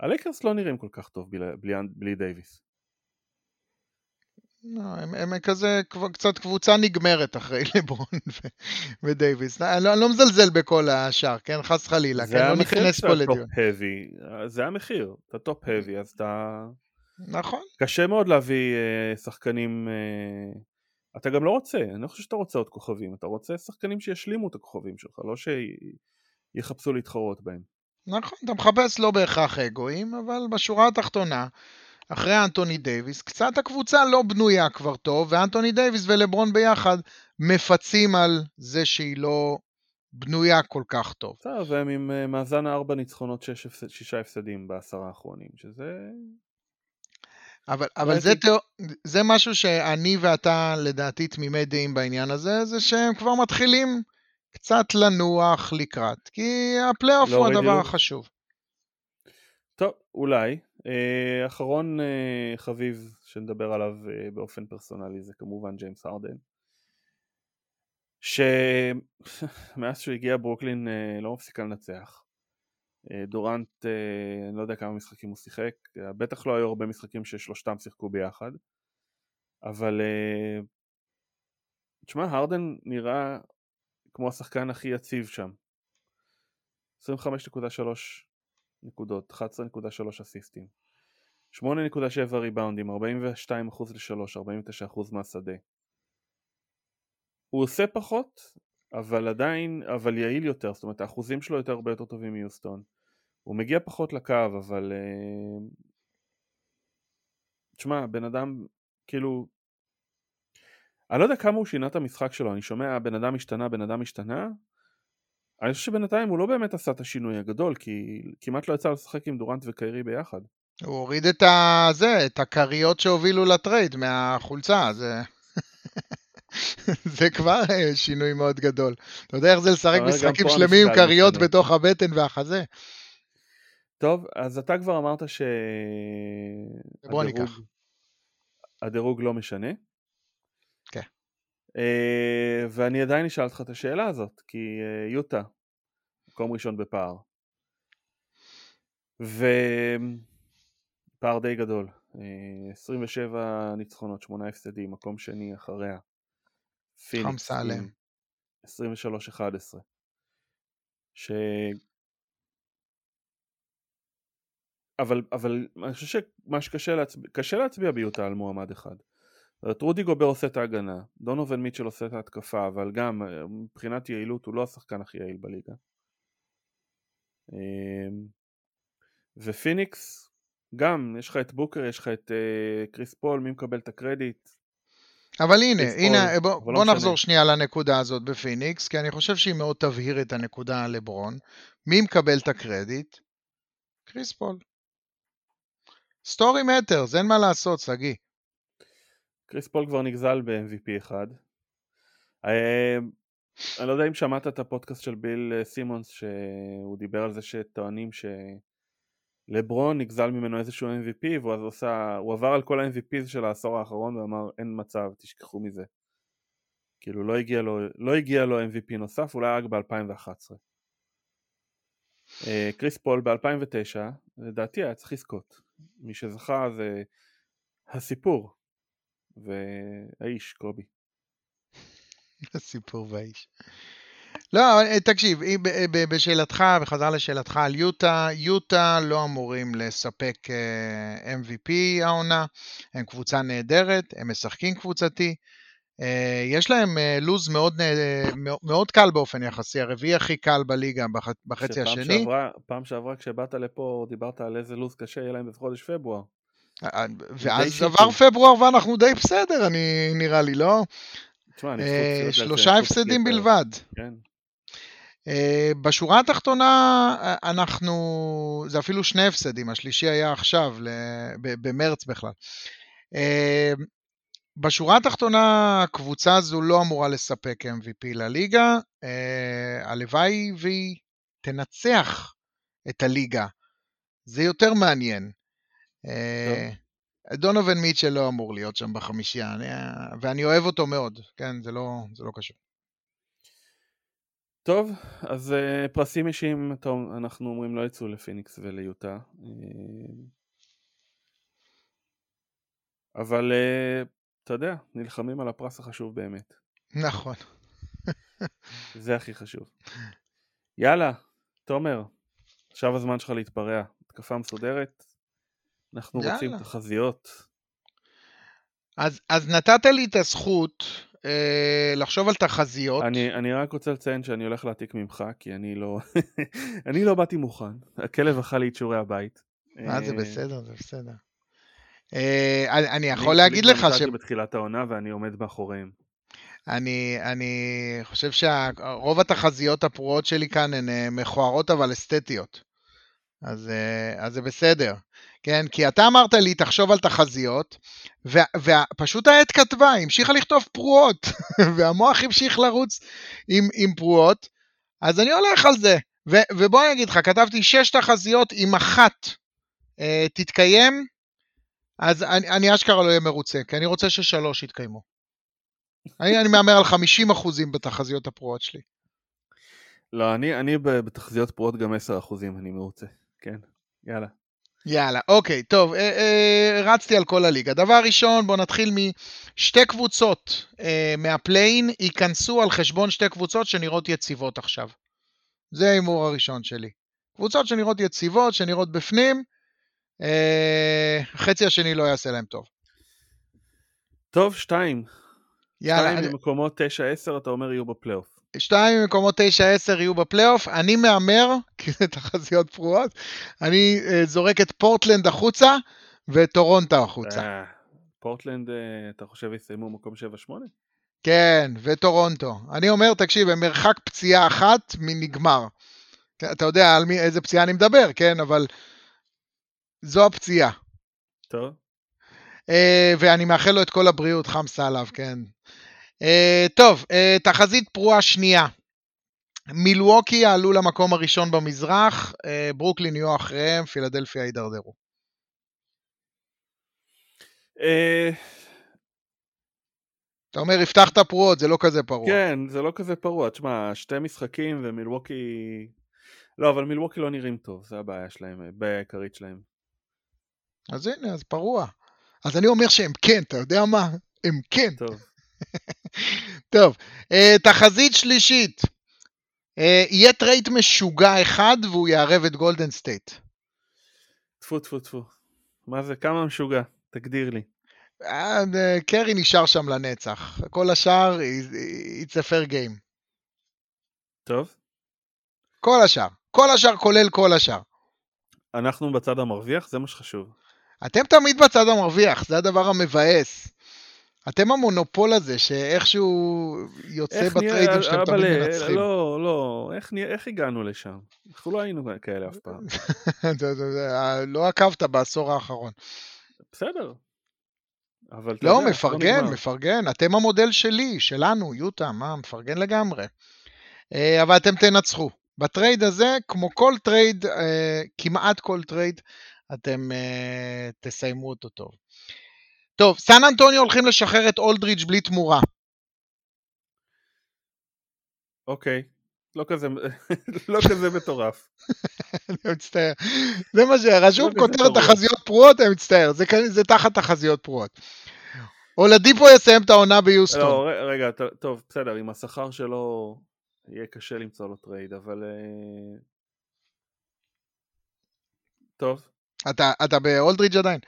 הלייקרס לא נראים כל כך טוב בלי, בלי, בלי דייוויס. לא, הם, הם כזה קצת קבוצה נגמרת אחרי לברון ודייוויס. אני לא, אני לא מזלזל בכל השאר, כן? חס חלילה, כן? לא נכנס פה לדיון. זה המחיר, אתה top heavy, אז אתה... נכון. קשה מאוד להביא uh, שחקנים... Uh, אתה גם לא רוצה, אני לא חושב שאתה רוצה עוד כוכבים, אתה רוצה שחקנים שישלימו את הכוכבים שלך, לא שיחפשו להתחרות בהם. נכון, אתה מחפש לא בהכרח אגואים, אבל בשורה התחתונה, אחרי אנטוני דייוויס, קצת הקבוצה לא בנויה כבר טוב, ואנטוני דייוויס ולברון ביחד מפצים על זה שהיא לא בנויה כל כך טוב. בסדר, והם עם אה, מאזן ארבע ניצחונות, שש, שישה הפסדים בעשרה האחרונים, שזה... אבל, אבל זה. זה משהו שאני ואתה לדעתי תמימי דעים בעניין הזה, זה שהם כבר מתחילים קצת לנוח לקראת, כי הפלייאוף לא הוא הדבר החשוב. טוב, אולי. אה, אחרון אה, חביב שנדבר עליו אה, באופן פרסונלי זה כמובן ג'יימס הרדן. שמאז שהוא הגיע ברוקלין לא מפסיקה לנצח. דורנט, אני לא יודע כמה משחקים הוא שיחק, בטח לא היו הרבה משחקים ששלושתם שיחקו ביחד, אבל תשמע, הרדן נראה כמו השחקן הכי יציב שם. 25.3 נקודות, 11.3 אסיסטים, 8.7 ריבאונדים, 42% ל-3, 49% מהשדה. הוא עושה פחות, אבל עדיין, אבל יעיל יותר, זאת אומרת האחוזים שלו יותר הרבה יותר טובים מיוסטון. הוא מגיע פחות לקו, אבל... אה, תשמע, בן אדם, כאילו... אני לא יודע כמה הוא שינה את המשחק שלו, אני שומע בן אדם השתנה, בן אדם השתנה, אני חושב שבינתיים הוא לא באמת עשה את השינוי הגדול, כי כמעט לא יצא לשחק עם דורנט וקיירי ביחד. הוא הוריד את הזה, את הכריות שהובילו לטרייד מהחולצה, זה... זה כבר אה, שינוי מאוד גדול. אתה יודע איך זה לשחק משחקים שלמים עם כריות בתוך הבטן והחזה? טוב, אז אתה כבר אמרת ש... בוא ניקח. הדירוג לא משנה. Uh, ואני עדיין אשאל אותך את השאלה הזאת, כי uh, יוטה, מקום ראשון בפער. ופער די גדול, uh, 27 ניצחונות, 8 הפסדים, מקום שני אחריה. פיניקס עם 23-11. ש... אבל, אבל אני חושב שקשה להצביע, קשה להצביע ביוטה על מועמד אחד. זאת רודי גובר עושה את ההגנה, דונובן מיטשל עושה את ההתקפה, אבל גם אה, מבחינת יעילות הוא לא השחקן הכי יעיל בליגה. אמ, ופיניקס, גם, יש לך את בוקר, יש לך את uh, קריס פול, מי מקבל את הקרדיט? אבל הנה, הנה, בוא, בוא לא נחזור שנייה לנקודה הזאת בפיניקס, כי אני חושב שהיא מאוד תבהיר את הנקודה על לברון. מי מקבל את הקרדיט? קריס פול. story matters, אין מה לעשות, שגיא. קריס פול כבר נגזל ב-MVP אחד. אה, אני לא יודע אם שמעת את הפודקאסט של ביל אה, סימונס שהוא דיבר על זה שטוענים שלברון נגזל ממנו איזשהו MVP והוא אז עושה, הוא עבר על כל ה-MVP של העשור האחרון ואמר אין מצב, תשכחו מזה. כאילו לא הגיע לו, לא הגיע לו MVP נוסף, אולי רק ב-2011. אה, קריס פול ב-2009, לדעתי היה צריך לזכות. מי שזכה זה הסיפור והאיש קובי. הסיפור והאיש. לא, תקשיב, בשאלתך, בחזרה לשאלתך על יוטה, יוטה לא אמורים לספק אה, MVP העונה, הם קבוצה נהדרת, הם משחקים קבוצתי, אה, יש להם אה, לוז מאוד, מאוד קל באופן יחסי, הרביעי הכי קל בליגה בחצי השני. שעברה, פעם שעברה כשבאת לפה דיברת על איזה לוז קשה יהיה להם בחודש פברואר. ואז עבר פברואר ואנחנו די בסדר, אני נראה לי, לא? תשמע, אה, שלושה הפסדים בלבד. כן. אה, בשורה התחתונה אה, אנחנו, זה אפילו שני הפסדים, השלישי היה עכשיו, במרץ בכלל. בשורה התחתונה הקבוצה הזו לא אמורה לספק MVP לליגה, הלוואי והיא תנצח את הליגה, זה יותר מעניין. טוב. דונובין מיטשל לא אמור להיות שם בחמישייה, אני, ואני אוהב אותו מאוד, כן, זה לא, זה לא קשור. טוב, אז uh, פרסים אישיים, טוב, אנחנו אומרים לא יצאו לפיניקס וליוטה. אבל אתה יודע, נלחמים על הפרס החשוב באמת. נכון. זה הכי חשוב. יאללה, תומר, עכשיו הזמן שלך להתפרע. התקפה מסודרת, אנחנו יאללה. רוצים תחזיות. אז, אז נתת לי את הזכות אה, לחשוב על תחזיות. אני, אני רק רוצה לציין שאני הולך להעתיק ממך, כי אני לא, אני לא באתי מוכן. הכלב אכל לי את שיעורי הבית. מה, זה אה, בסדר, זה בסדר. אה, אני, יכול אני להגיד לך ש... אני בתחילת העונה ואני עומד מאחוריהם. אני, אני חושב שרוב התחזיות הפרועות שלי כאן הן אה, מכוערות אבל אסתטיות. אז, אה, אז זה בסדר. כן? כי אתה אמרת לי, תחשוב על תחזיות, ופשוט העט כתבה, המשיכה לכתוב פרועות, והמוח המשיך לרוץ עם, עם פרועות, אז אני הולך על זה. ו- ובוא אני אגיד לך, כתבתי שש תחזיות, אם אחת אה, תתקיים, אז אני, אני אשכרה לא אהיה מרוצה, כי אני רוצה ששלוש יתקיימו. אני, אני מהמר על 50 אחוזים בתחזיות הפרועות שלי. לא, אני, אני בתחזיות פרועות גם 10 אחוזים, אני מרוצה, כן, יאללה. יאללה, אוקיי, טוב, אה, אה, רצתי על כל הליגה. דבר ראשון, בואו נתחיל משתי קבוצות אה, מהפליין ייכנסו על חשבון שתי קבוצות שנראות יציבות עכשיו. זה ההימור הראשון שלי. קבוצות שנראות יציבות, שנראות בפנים, אה, החצי השני לא יעשה להם טוב. טוב, שתיים. יאללה. שתיים במקומות 9-10 אתה אומר יהיו בפלייאוף. שתיים ממקומות 9-10 יהיו בפלייאוף, אני מהמר, כי זה תחזיות פרועות, אני uh, זורק את פורטלנד החוצה ואת טורונטו החוצה. Uh, פורטלנד, uh, אתה חושב יסיימו מקום 7-8? כן, וטורונטו. אני אומר, תקשיב, הם מרחק פציעה אחת מנגמר. אתה יודע על מי, איזה פציעה אני מדבר, כן? אבל זו הפציעה. טוב. Uh, ואני מאחל לו את כל הבריאות, חמסה עליו, כן. Uh, טוב, uh, תחזית פרועה שנייה. מילווקי יעלו למקום הראשון במזרח, uh, ברוקלין יהיו אחריהם, פילדלפיה יידרדרו. אתה אומר, הבטחת פרועות, זה לא כזה פרוע. כן, זה לא כזה פרוע. תשמע, שתי משחקים ומילווקי... לא, אבל מילווקי לא נראים טוב, זה הבעיה שלהם, הבעיה העיקרית שלהם. אז הנה, אז פרוע. אז אני אומר שהם כן, אתה יודע מה? הם כן. טוב. טוב, uh, תחזית שלישית. Uh, יהיה trade משוגע אחד והוא יערב את גולדן סטייט. טפו טפו טפו. מה זה? כמה משוגע? תגדיר לי. אה, קרי נשאר שם לנצח. כל השאר, it's a fair game. טוב. כל השאר. כל השאר כולל כל השאר. אנחנו בצד המרוויח, זה מה שחשוב. אתם תמיד בצד המרוויח, זה הדבר המבאס. אתם המונופול הזה, שאיכשהו יוצא בטריידים שאתם תמיד מנצחים. לא, לא, איך, איך הגענו לשם? אנחנו לא היינו כאלה אף פעם. לא עקבת בעשור האחרון. בסדר. אבל לא, יודע, מפרגן, לא מפרגן. אתם המודל שלי, שלנו, יוטה, מה, מפרגן לגמרי. אה, אבל אתם תנצחו. ב trade הזה, כמו כל trade, אה, כמעט כל trade, אתם תסיימו אותו טוב. טוב, סן אנטוניו הולכים לשחרר את אולדריץ' בלי תמורה. אוקיי, לא כזה, לא כזה מטורף. אני מצטער. זה מה שרשום לא כותרת תחזיות פרועות, אני מצטער. זה, זה תחת תחזיות פרועות. אולדיפו יסיים את העונה ביוסטון. לא, רגע, טוב, בסדר, עם השכר שלו יהיה קשה למצוא לו trade, אבל... אה, טוב. אתה, אתה באולדריץ' עדיין?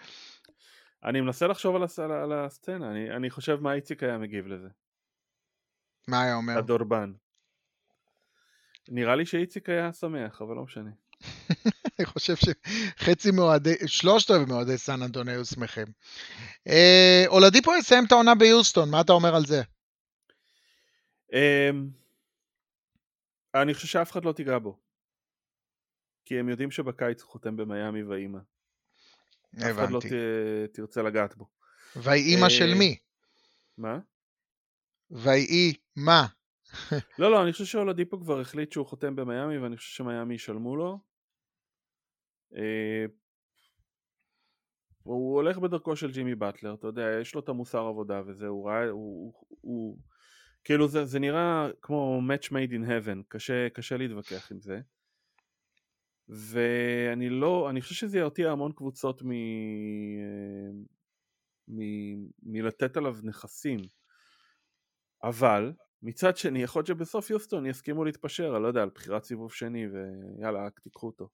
אני מנסה לחשוב על, הס... על הסצנה, אני, אני חושב מה איציק היה מגיב לזה. מה היה אומר? הדורבן. נראה לי שאיציק היה שמח, אבל לא משנה. אני חושב שחצי מאוהדי, שלושת רבעי מאוהדי סן אנטוני היו שמחים. אה, אולדיפו יסיים את העונה ביוסטון, מה אתה אומר על זה? אמ, אני חושב שאף אחד לא תיגע בו. כי הם יודעים שבקיץ הוא חותם במיאמי ואימא. הבנתי. אף אחד לא ת... תרצה לגעת בו. ואימא אה... של מי? מה? ויהי מה? לא, לא, אני חושב שאולדיפו כבר החליט שהוא חותם במיאמי ואני חושב שמיאמי ישלמו לו. אה... הוא הולך בדרכו של ג'ימי באטלר, אתה יודע, יש לו את המוסר עבודה וזה, הוא ראה, הוא, הוא, הוא כאילו זה, זה נראה כמו match made in heaven, קשה, קשה להתווכח עם זה. ואני לא, אני חושב שזה ירתיע המון קבוצות מ... אה, מ... מלתת עליו נכסים. אבל מצד שני, יכול להיות שבסוף יוסטון יסכימו להתפשר, אני לא יודע, על בחירת סיבוב שני, ויאללה, רק תיקחו אותו.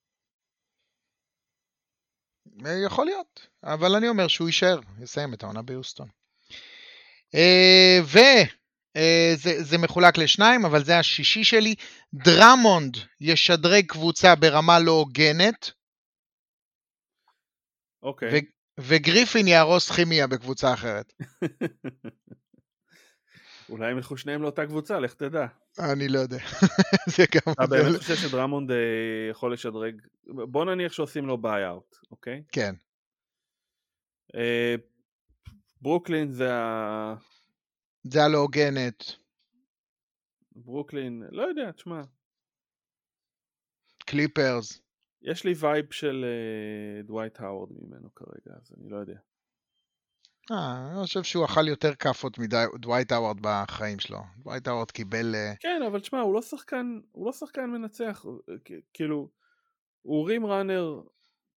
אה, יכול להיות, אבל אני אומר שהוא יישאר, יסיים את העונה ביוסטון. אה, ו... אה, זה, זה מחולק לשניים, אבל זה השישי שלי. דרמונד ישדרג קבוצה ברמה לא הוגנת. אוקיי. ו- וגריפין יהרוס כימיה בקבוצה אחרת. אולי הם ילכו שניהם לאותה קבוצה, לך תדע. אני לא יודע. זה גם... אתה באמת חושב שדרמונד אה, יכול לשדרג... בוא נניח שעושים לו buyout, אוקיי? כן. אה, ברוקלין זה ה... זה הלא הוגנת. ברוקלין, לא יודע, תשמע. קליפרס. יש לי vibe של uh, דווייט האוורד ממנו כרגע, אז אני לא יודע. אה, אני חושב שהוא אכל יותר כאפות מדווייט האוורד בחיים שלו. דווייט האוורד קיבל... Uh... כן, אבל תשמע, הוא לא שחקן, הוא לא שחקן מנצח. כאילו, הוא rim runner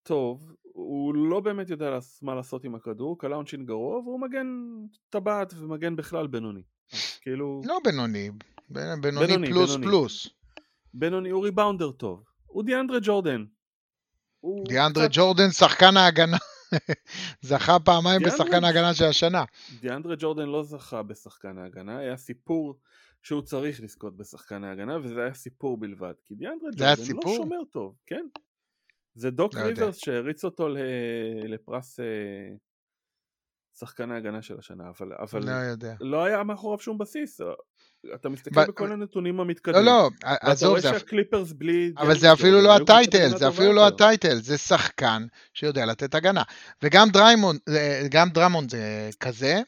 טוב, הוא לא באמת יודע מה לעשות עם הכדור, קלע עונשין גרוע, והוא מגן טבעת ומגן בכלל בינוני. כאילו... לא בינוני, בינוני, בינוני פלוס בינוני. פלוס. בינוני הוא ריבאונדר טוב. הוא דיאנדרה ג'ורדן. דיאנדרה קצת... ג'ורדן שחקן ההגנה. זכה פעמיים דיאנדרה... בשחקן ההגנה של השנה. דיאנדרה ג'ורדן לא זכה בשחקן ההגנה, היה סיפור שהוא צריך לזכות בשחקן ההגנה, וזה היה סיפור בלבד. כי דיאנדרה ג'ורדן לא שומר טוב, כן? זה דוק לא ריברס שהריץ אותו לפרס אה, שחקן ההגנה של השנה, אבל, אבל לא, יודע. לא היה מאחוריו שום בסיס. אתה מסתכל ב... בכל הנתונים המתקדמים. לא, לא, עזוב. ואתה רואה שהקליפרס בלי... אבל זה אפילו לא ה title, זה אפילו לא ה title, זה שחקן שיודע לתת הגנה. וגם דרמונד, גם דרמונד זה כזה,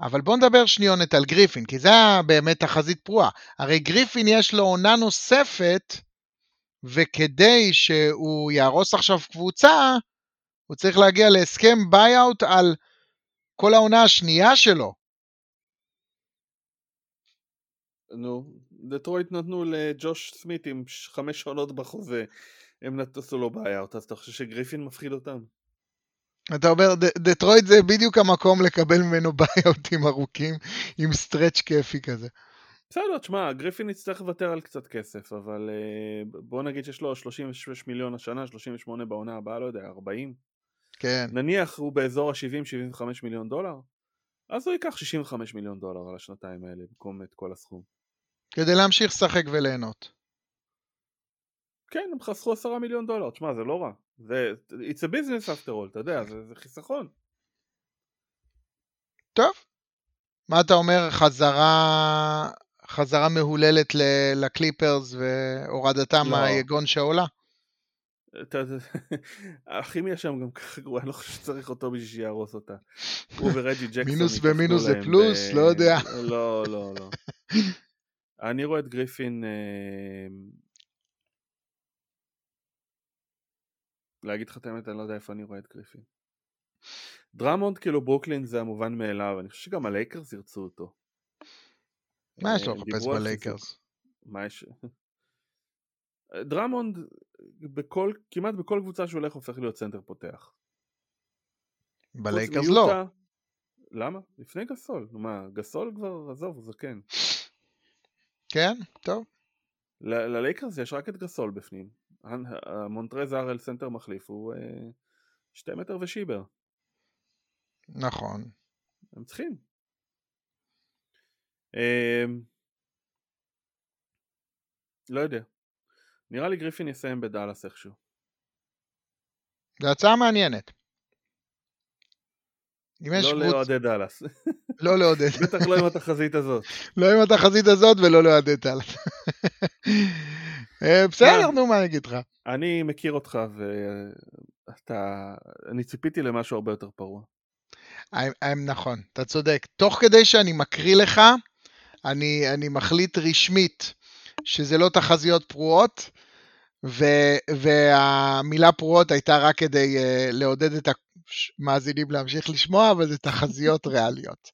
אבל בוא נדבר שניונת על גריפין, כי זה באמת תחזית פרועה. הרי גריפין יש לו עונה נוספת, וכדי שהוא יהרוס עכשיו קבוצה, הוא צריך להגיע להסכם buyout על כל העונה השנייה שלו. נו, דטרויט נתנו לג'וש סמית עם חמש עונות בחוזה, הם נתנו לו buyout, אז אתה חושב שגריפין מפחיד אותם? אתה אומר, דטרויט זה בדיוק המקום לקבל ממנו buyoutים ארוכים, עם stretch כיפי כזה. בסדר, תשמע, גריפין יצטרך לוותר על קצת כסף, אבל uh, בוא נגיד שיש לו 36 מיליון השנה, 38 בעונה הבאה, לא יודע, 40. כן. נניח הוא באזור ה-70-75 מיליון דולר, אז הוא ייקח 65 מיליון דולר על השנתיים האלה במקום את כל הסכום. כדי להמשיך לשחק וליהנות. כן, הם חסכו 10 מיליון דולר, תשמע, זה לא רע. זה, it's a business after all, אתה יודע, זה, זה חיסכון. טוב. מה אתה אומר, חזרה, חזרה מהוללת לקליפרס והורדתם לא. מהיגון שעולה? הכימיה שם גם ככה גרועה, אני לא חושב שצריך אותו בשביל שיהרוס אותה. הוא ורג'י ג'קסון מינוס ומינוס זה פלוס? לא יודע. לא, לא, לא. אני רואה את גריפין... אה, להגיד לך את האמת, אני לא יודע איפה אני רואה את גריפין. דרמונד כאילו ברוקלין זה המובן מאליו, אני חושב שגם הלייקרס ירצו אותו. מה יש לו אה, לחפש בלייקרס? מה יש? דרמונד בכל, כמעט בכל קבוצה שהוא הולך הופך להיות סנטר פותח. בלייקרס לא. למה? לפני גסול. מה, גסול כבר, עזוב, הוא זקן. כן? טוב. ל- ללייקרס יש רק את גסול בפנים. המונטרז הארל סנטר מחליף הוא אה, שתי מטר ושיבר. נכון. הם צריכים. אה, לא יודע. נראה לי גריפין יסיים בדאלאס איכשהו. זו הצעה מעניינת. לא. לאוהדי דאלאס. לא לעודד. בטח לא עם התחזית הזאת. לא עם התחזית הזאת ולא לאוהדי טל. אה, בסדר? נו, מה אני אגיד לך? אני מכיר אותך ואתה... אני ציפיתי למשהו הרבה יותר פרוע. נכון, אתה צודק. תוך כדי שאני מקריא לך, אני, אני מחליט רשמית שזה לא תחזיות פרועות, ו, והמילה פרועות הייתה רק כדי uh, לעודד את המאזינים להמשיך לשמוע, אבל זה תחזיות ריאליות.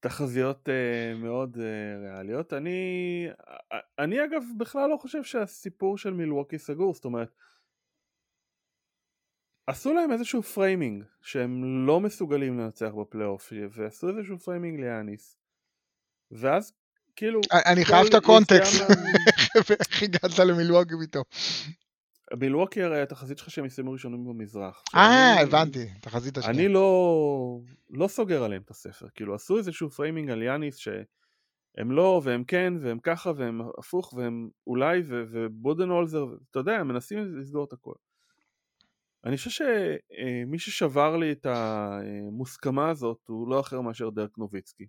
תחזיות uh, מאוד uh, ריאליות. אני, אני אגב בכלל לא חושב שהסיפור של מילווקי סגור, זאת אומרת, עשו להם איזשהו framing שהם לא מסוגלים לנצח בפלייאוף, ועשו איזשהו framing ליאניס, ואז כאילו... אני חייב את הקונטקסט, איך הגעת למילווקי פתאום. מילווקי הרי התחזית שלך שהם יסיימו ראשונים במזרח. אה, הבנתי, תחזית השנייה. אני לא, לא סוגר עליהם את הספר, כאילו עשו איזשהו framing על יאניס שהם לא והם כן והם ככה והם הפוך והם אולי ו- ובודנהולזר, אתה יודע, הם מנסים לסגור את הכל. אני חושב שמי ששבר לי את המוסכמה הזאת הוא לא אחר מאשר דרק נוביצקי.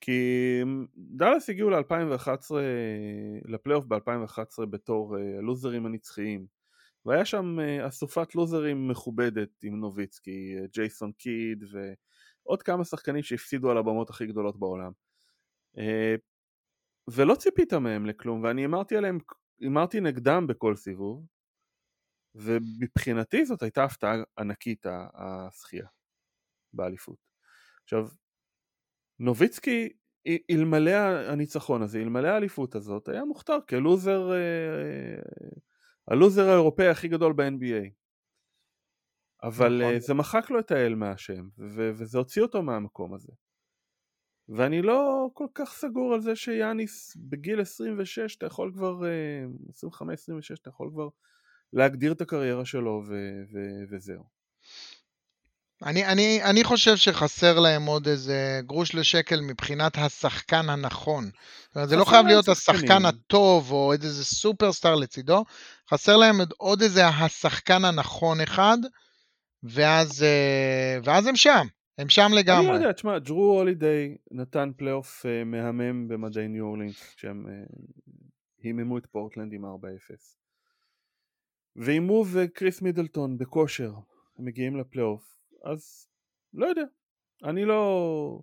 כי דאלאס הגיעו ל-2011, לפלייאוף ב-2011 בתור אה, הלוזרים הנצחיים. והיה שם אה, אסופת לוזרים מכובדת עם נוביצקי, אה, ג'ייסון קיד ועוד כמה שחקנים שהפסידו על הבמות הכי גדולות בעולם. ולא ציפית מהם לכלום, ואני אמרתי עליהם, אמרתי נגדם בכל סיבוב, ומבחינתי זאת הייתה הפתעה ענקית הזכייה באליפות. עכשיו, נוביצקי, אלמלא הניצחון הזה, אלמלא האליפות הזאת, היה מוכתר כלוזר, אה, הלוזר האירופאי הכי גדול ב-NBA. אבל נכון. אה, זה מחק לו את האל מהשם, ו- וזה הוציא אותו מהמקום הזה. ואני לא כל כך סגור על זה שיאניס בגיל 26, אתה יכול כבר, אה, 25-26, אתה יכול כבר להגדיר את הקריירה שלו ו- ו- וזהו. אני, אני, אני חושב שחסר להם עוד איזה גרוש לשקל מבחינת השחקן הנכון. זאת אומרת, זה לא חייב להיות שחקנים. השחקן הטוב או איזה סופרסטאר לצידו, חסר להם עוד- עוד איזה השחקן הנכון אחד, ואז, אה, ואז הם שם, הם שם אני לא לגמרי. יודע, תשמע, ג'רו הולידיי נתן פלייאוף אה, מהמם במדי ניו אורלינס, כשהם אה, היממו את פורטלנד עם 4-0. ואם הוא וקריס מידלטון בכושר, הם מגיעים לפלייאוף, אז לא יודע, אני לא...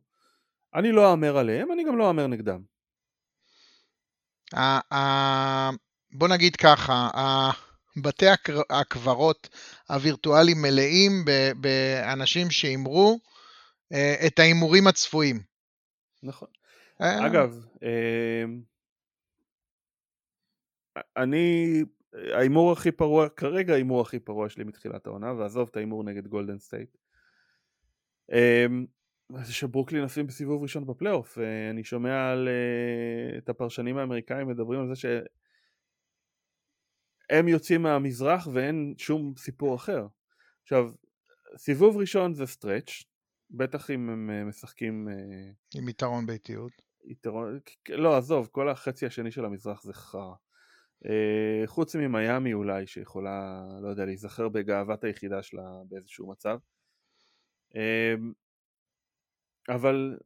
אני לא אהמר עליהם, אני גם לא אהמר נגדם. בוא נגיד ככה, בתי הקברות הווירטואליים מלאים באנשים שהימרו אה, את ההימורים הצפויים. נכון. אה, אגב, אה, אני, ההימור הכי פרוע, כרגע ההימור הכי פרוע שלי מתחילת העונה, ועזוב את ההימור נגד גולדן סטייט. אה, זה שברוקלין עפים בסיבוב ראשון בפלייאוף, אה, אני שומע על, אה, את הפרשנים האמריקאים מדברים על זה שהם יוצאים מהמזרח ואין שום סיפור אחר. עכשיו, סיבוב ראשון זה סטרץ', בטח אם הם אה, משחקים... עם יתרון ביתיות. יתרון, לא, עזוב, כל החצי השני של המזרח זה חרא. חוץ ממיאמי אולי, שיכולה, לא יודע, להיזכר בגאוות היחידה שלה באיזשהו מצב. Uh, אבל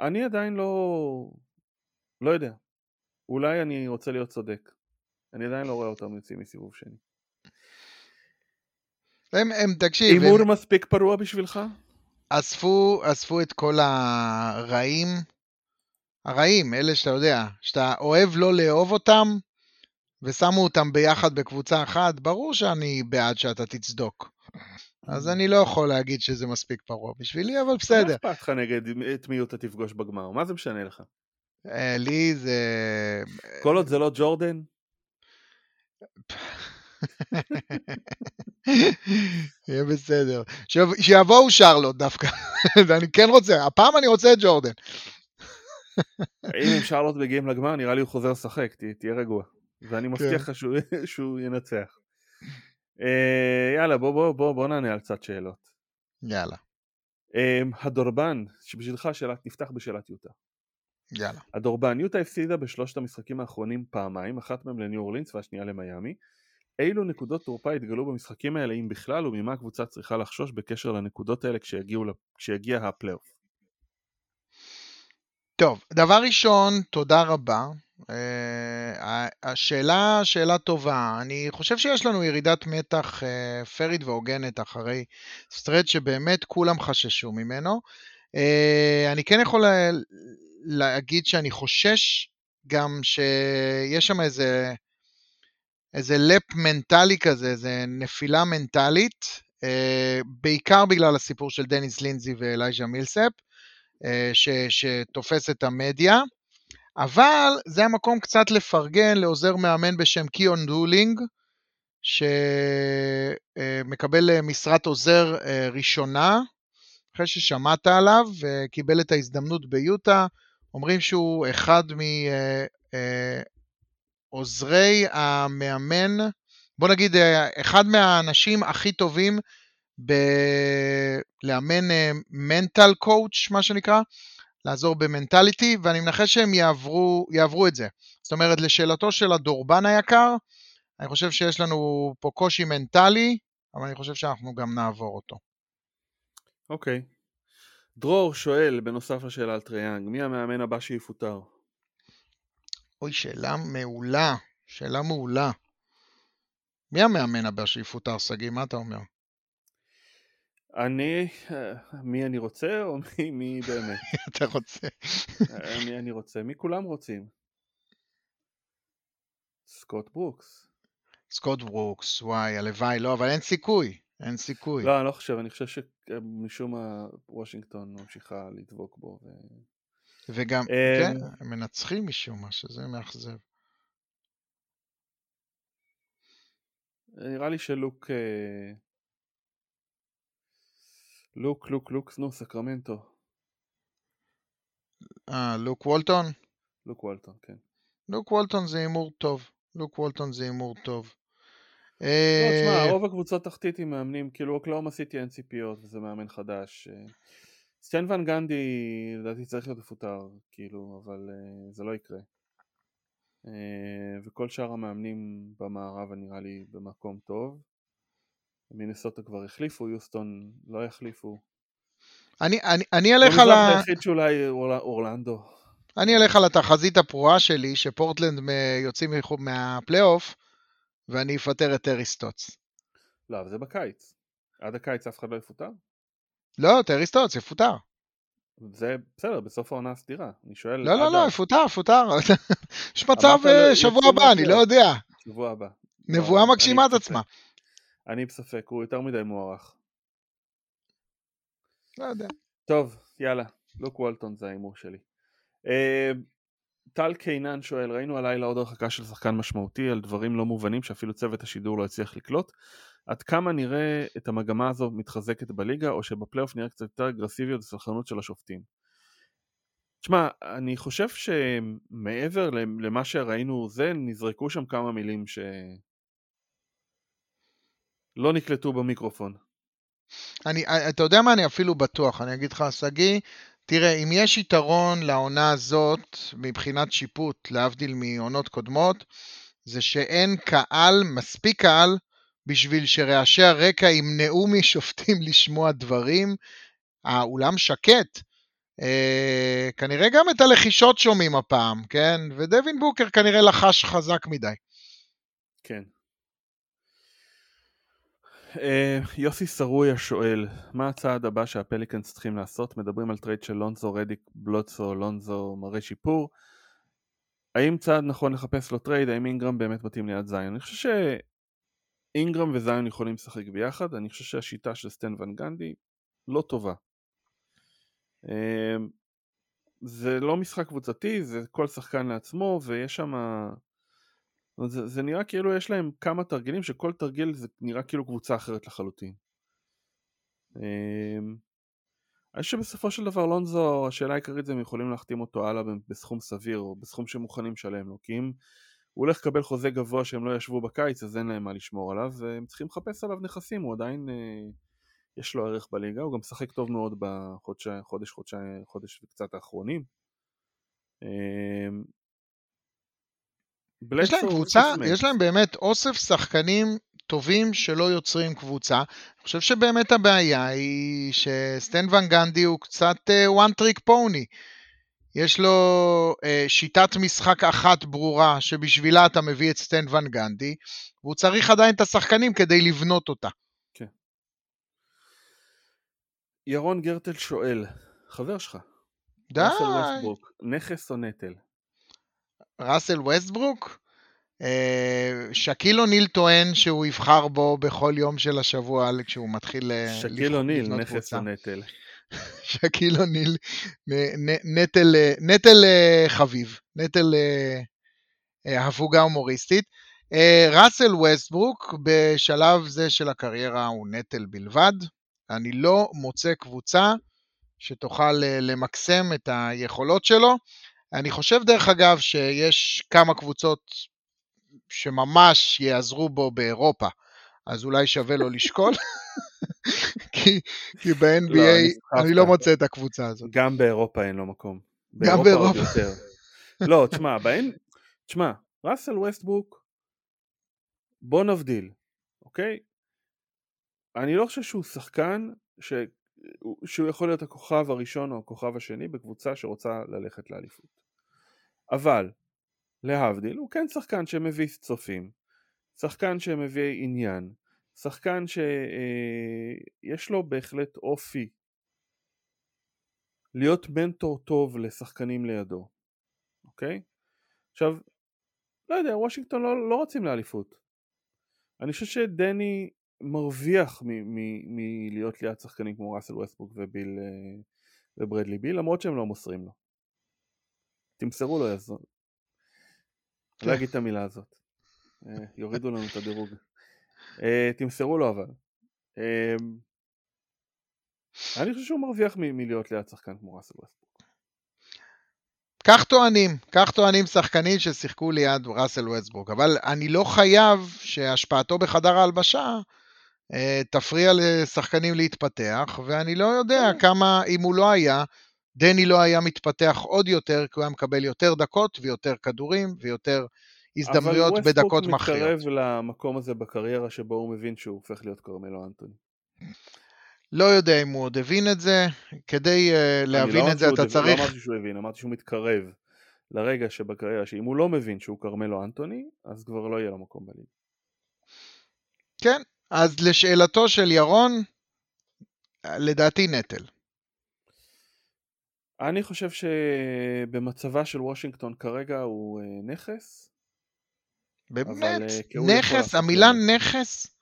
אני עדיין לא, לא יודע. אולי אני רוצה להיות צודק. אני עדיין לא רואה אותם יוצאים מסיבוב שני. הם, הם, תקשיב... הימור הם... מספיק פרוע בשבילך? אספו, אספו את כל הרעים, הרעים, אלה שאתה יודע, שאתה אוהב לא לאהוב אותם, ושמו אותם ביחד בקבוצה אחת, ברור שאני בעד שאתה תצדוק. אז אני לא יכול להגיד שזה מספיק פרוע בשבילי, אבל בסדר. מה אכפת לך נגד את מי אתה תפגוש בגמר? מה זה משנה לך? אה, לי זה... כל עוד זה לא ג'ורדן? יהיה בסדר. שיבואו שרלוט דווקא. ואני כן רוצה, הפעם אני רוצה את ג'ורדן. אם שרלוט מגיעים לגמר, נראה לי הוא חוזר לשחק, תהיה רגוע. ואני כן. מבטיח לך שהוא ינצח. אה, יאללה, בוא, בוא, בוא, בוא נענה על קצת שאלות. יאללה. אה, הדורבן, שבשבילך שאלת, נפתח בשאלת יוטה. יאללה. הדורבן, יוטה הפסידה בשלושת המשחקים האחרונים פעמיים, אחת מהם לניו אורלינס והשנייה למיאמי. אילו נקודות תורפה התגלו במשחקים האלה, אם בכלל, וממה הקבוצה צריכה לחשוש בקשר לנקודות האלה כשיגיע הפלייאוף? טוב, דבר ראשון, תודה רבה. Uh, השאלה, שאלה טובה. אני חושב שיש לנו ירידת מתח uh, פרית והוגנת אחרי stretch שבאמת כולם חששו ממנו. אה, אני כן יכול לה, להגיד שאני חושש גם שיש שם איזה, איזה lapse מנטלי כזה, איזה נפילה מנטלית, uh, בעיקר בגלל הסיפור של דניס לינזי ואלייז'ה מילספ, ש, שתופס את המדיה. אבל זה המקום קצת לפרגן לעוזר מאמן בשם קיון דולינג, שמקבל אה, משרת עוזר אה, ראשונה, אחרי ששמעת עליו וקיבל את ההזדמנות ביוטה. אומרים שהוא אחד מעוזרי אה, המאמן, בוא נגיד אחד מהאנשים הכי טובים בלאמן מנטל קואוץ', מה שנקרא, לעזור במנטליטי, ואני מנחש שהם יעברו, יעברו את זה. זאת אומרת, לשאלתו של הדורבן היקר, אני חושב שיש לנו פה קושי מנטלי, אבל אני חושב שאנחנו גם נעבור אותו. אוקיי. אוקיי. דרור שואל, בנוסף לשאלה על טריי יאנג, מי המאמן הבא שיפוטר? אוי, שאלה מעולה. שאלה מעולה. מי המאמן הבא שיפוטר, שגיא? מה אתה אומר? אני, מי אני רוצה או מי, מי באמת? אתה רוצה. מי אני רוצה? מי כולם רוצים? סקוט ברוקס. סקוט ברוקס, וואי, הלוואי, לא, אבל אין סיכוי, אין סיכוי. לא, אני לא חושב, אני חושב שמשום מה וושינגטון ממשיכה לדבוק בו. ו... וגם, אה, כן, מנצחים משום מה, שזה מאכזב. נראה לי שלוק... אה, לוק, לוק, לוק, נו, סקרמנטו. אה, לוק וולטון? לוק וולטון, כן. לוק וולטון זה הימור טוב. לוק וולטון זה הימור טוב. לא, תשמע, אה, רוב הקבוצות תחתית עם מאמנים, כאילו אוקלאומה סיטי אין ציפיות, וזה מאמן חדש. אה. סטיין ון גנדי, לדעתי צריך להיות מפוטר, כאילו, אבל uh, זה לא יקרה. וכל שאר המאמנים במערב נראה לי במקום טוב. מינסוטה כבר החליפו, יוסטון לא יחליפו. אני, אני, אני אלך על ה... היחיד שאולי אורלנדו. אני אלך על התחזית הפרועה שלי, שפורטלנד יוצאים מהפלייאוף, ואני אפטר את טרי סטוטס. לא, אבל זה בקיץ. עד הקיץ אף אחד לא יפוטר? לא, טרי סטוטס יפוטר. זה בסדר, בסוף העונה הסדירה. אני שואל... לא, לא, לא, יפוטר, יפוטר. יש מצב אה, שבוע הבא, אני לא יודע. שבוע הבא. נבואה לא, מגשימה את עצמה. אני בספק, הוא יותר מדי מוערך. לא יודע. טוב, יאללה, לוק וולטון זה ההימור שלי. אה, טל קינן שואל, ראינו הלילה עוד הרחקה של שחקן משמעותי על דברים לא מובנים שאפילו צוות השידור לא הצליח לקלוט. עד כמה נראה את המגמה הזו מתחזקת בליגה, או שבפלייאוף נראה קצת יותר אגרסיביות וסלחנות של השופטים? תשמע, אני חושב שמעבר למה שראינו זה, נזרקו שם כמה מילים ש... לא נקלטו במיקרופון. אני, אתה יודע מה, אני אפילו בטוח, אני אגיד לך, שגיא, תראה, אם יש יתרון לעונה הזאת מבחינת שיפוט, להבדיל מעונות קודמות, זה שאין קהל, מספיק קהל, בשביל שרעשי הרקע ימנעו משופטים לשמוע דברים. האולם שקט. אה, כנראה גם את הלחישות שומעים הפעם, כן? ודווין בוקר כנראה לחש חזק מדי. כן. אה, יוסי סרויה שואל, מה הצעד הבא שהפליקנס צריכים לעשות? מדברים על trade של לונזו, רדיק, בלדסו, לונזו, מראה שיפור. האם צעד נכון לחפש לו trade? האם אינגרם באמת מתאים ליד זיון? אני חושב שאינגרם וזיון יכולים לשחק ביחד, אני חושב שהשיטה של סטן ון גנדי לא טובה. אה, זה לא משחק קבוצתי, זה כל שחקן לעצמו, ויש שם... שמה... זה, זה נראה כאילו יש להם כמה תרגילים שכל תרגיל זה נראה כאילו קבוצה אחרת לחלוטין. אמ, אני חושב שבסופו של דבר לונזו, השאלה העיקרית זה אם יכולים להחתים אותו הלאה בסכום סביר או בסכום שמוכנים לשלם לו, כי אם הוא הולך לקבל חוזה גבוה שהם לא ישבו בקיץ אז אין להם מה לשמור עליו והם צריכים לחפש עליו נכסים, הוא עדיין אה, יש לו ערך בליגה, הוא גם משחק טוב מאוד בחודש, חודש, חודש, חודש וקצת האחרונים. אה, יש להם קבוצה, יש להם באמת אוסף שחקנים טובים שלא יוצרים קבוצה. אני חושב שבאמת הבעיה היא שסטן ון גנדי הוא קצת uh, one trick pony. יש לו uh, שיטת משחק אחת ברורה שבשבילה אתה מביא את סטן ון גנדי, והוא צריך עדיין את השחקנים כדי לבנות אותה. כן. ירון גרטל שואל, חבר שלך, די. נכס או נטל? ראסל וסטברוק? אה, שקיל אוניל טוען שהוא יבחר בו בכל יום של השבוע כשהוא מתחיל אה, שקיל אוניל, נכס או נטל. שקיל אוניל, נטל, אה, נטל חביב, נטל הפוגה הומוריסטית. ראסל וסטברוק בשלב זה של הקריירה הוא נטל בלבד. אני לא מוצא קבוצה שתוכל למקסם את היכולות שלו. אני חושב דרך אגב שיש כמה קבוצות שממש יעזרו בו באירופה, אז אולי שווה לו לשקול, כי, כי ב-NBA לא, אני, אני לא מוצא את הקבוצה הזאת. גם באירופה אין לו מקום. גם באירופה. לא, תשמע, בהן, תשמע, ראסל ווסטבוק, בוא נבדיל, אוקיי? אני לא חושב שהוא שחקן ש... שהוא יכול להיות הכוכב הראשון או הכוכב השני בקבוצה שרוצה ללכת לאליפות. אבל, להבדיל, הוא כן שחקן שמביא צופים, שחקן שמביא עניין, שחקן שיש אה, לו בהחלט אופי להיות מנטור טוב לשחקנים לידו, אוקיי? עכשיו, לא יודע, וושינגטון לא, לא רצים לאליפות. אני חושב שדני מרוויח מלהיות ליד שחקנים כמו ראסל ווסטברוק וביל אה, וברדלי ביל, למרות שהם לא מוסרים לו. תמסרו לו יא זונ. לא אגיד את המילה הזאת. אה, יורידו לנו את הדירוג. אה, תמסרו לו אבל. אני חושב שהוא מרוויח מלהיות ליד שחקן כמו ראסל ווסטברוק. כך טוענים, כך טוענים שחקנים ששיחקו ליד ראסל ווסטבוק, אבל אני לא חייב שהשפעתו בחדר ההלבשה תפריע לשחקנים להתפתח, ואני לא יודע כן. כמה, אם הוא לא היה, דני לא היה מתפתח עוד יותר, כי הוא היה מקבל יותר דקות ויותר כדורים ויותר הזדמנויות בדקות מכריעות. אבל ווסטבוק מתקרב למקום הזה בקריירה שבו הוא מבין שהוא הופך להיות כרמלו אנטוני. לא יודע אם הוא עוד הבין את זה, כדי uh, להבין לא את זה אתה צריך... אני לא אמרתי שהוא הבין, אמרתי שהוא מתקרב לרגע שבקריירה שאם הוא לא מבין שהוא כרמלו אנטוני, אז כבר לא יהיה לו מקום בליגה. כן, אז לשאלתו של ירון, לדעתי נטל. אני חושב שבמצבה של וושינגטון כרגע הוא אה, נכס. באמת? אה, נכס? המילה נכס?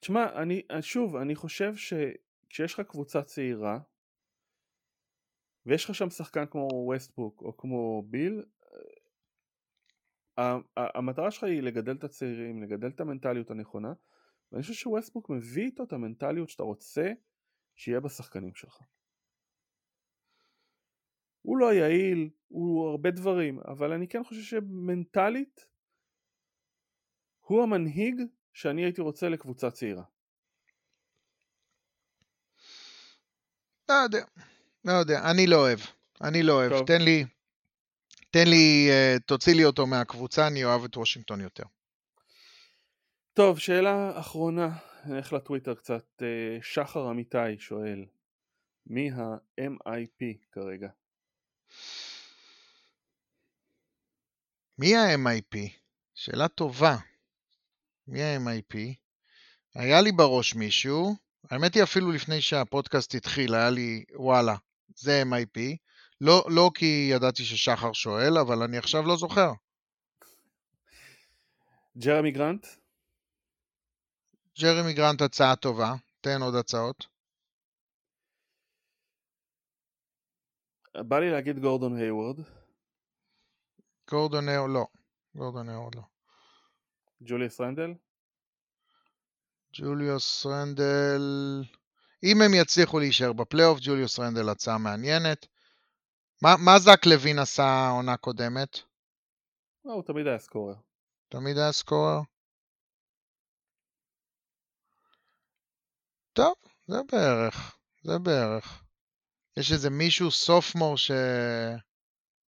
תשמע, אני, שוב, אני חושב שכשיש לך קבוצה צעירה ויש לך שם שחקן כמו ווסטבוק או כמו ביל המטרה שלך היא לגדל את הצעירים, לגדל את המנטליות הנכונה ואני חושב שווסטבוק מביא איתו את המנטליות שאתה רוצה שיהיה בשחקנים שלך. הוא לא יעיל, הוא הרבה דברים, אבל אני כן חושב שמנטלית הוא המנהיג שאני הייתי רוצה לקבוצה צעירה. לא יודע, לא יודע, אני לא אוהב. אני לא אוהב. טוב. תן לי, תן לי, אה, תוציא לי אותו מהקבוצה, אני אוהב את וושינגטון יותר. טוב, שאלה אחרונה, נלך לטוויטר קצת. אה, שחר אמיתי שואל, מי ה-MIP כרגע? מי ה-MIP? שאלה טובה. מי ה-MIP? היה לי בראש מישהו, האמת היא אפילו לפני שהפודקאסט התחיל, היה לי, וואלה, זה MIP. לא, לא כי ידעתי ששחר שואל, אבל אני עכשיו לא זוכר. ג'רמי גרנט? ג'רמי גרנט הצעה טובה, תן עוד הצעות. בא לי להגיד גורדון היוורד. גורדון האו, לא. גורדון האו, לא. ג'וליוס רנדל? ג'וליוס רנדל, אם הם יצליחו להישאר בפלייאוף, ג'וליוס רנדל הצעה מעניינת. מה, מה זאק לאבין עשה עונה קודמת? לא, הוא תמיד היה scorer. תמיד היה scorer. טוב, זה בערך, זה בערך. יש איזה מישהו סופמור ש...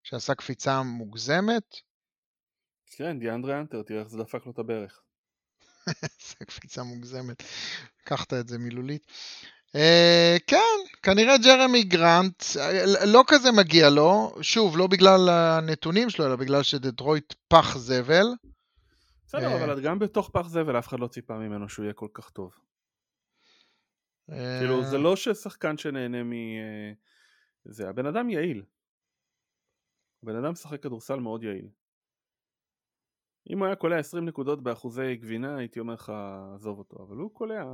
שעשה קפיצה מוגזמת? כן, דיאנדרה אנטר, תראה איך זה דפק לו את הברך. זה קפיצה מוגזמת. לקחת את זה מילולית. Uh, כן, כנראה ג'רמי גרנט, אה, לא כזה מגיע לו, שוב, לא בגלל הנתונים שלו, אלא בגלל שדטרויט פח זבל. בסדר, אה. אבל גם בתוך פח זבל אף אחד לא ציפה ממנו שהוא יהיה כל כך טוב. אה, כאילו, זה לא ששחקן שנהנה מ... אה, זה, הבן אדם יעיל. הבן אדם משחק כדורסל מאוד יעיל. אם הוא היה קולע 20 נקודות באחוזי גבינה, הייתי אומר לך, עזוב אותו, אבל הוא קולע...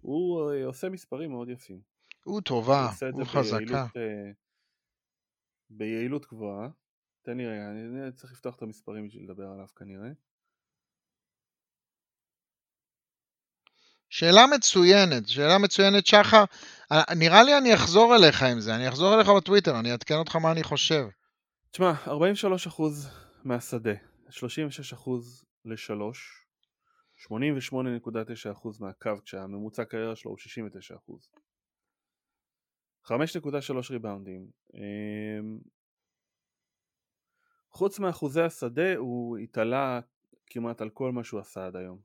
הוא אה, עושה מספרים מאוד יפים. הוא טובה, הוא חזקה. ביעילות, אה, ביעילות גבוהה. תן לי רגע, אני אני צריך לפתוח את המספרים בשביל לדבר עליו כנראה. שאלה מצוינת, שאלה מצוינת, שחר. אה, נראה לי אני אחזור אליך עם זה, אני אחזור אליך בטוויטר, אני אעדכן אותך מה אני חושב. תשמע, 43% מהשדה, 36% ל-3, 88.9% מהקו כשהממוצע קריירה שלו הוא 69%. 5.3 ריבאונדים. אמ, חוץ מאחוזי השדה הוא התעלה כמעט על כל מה שהוא עשה עד היום.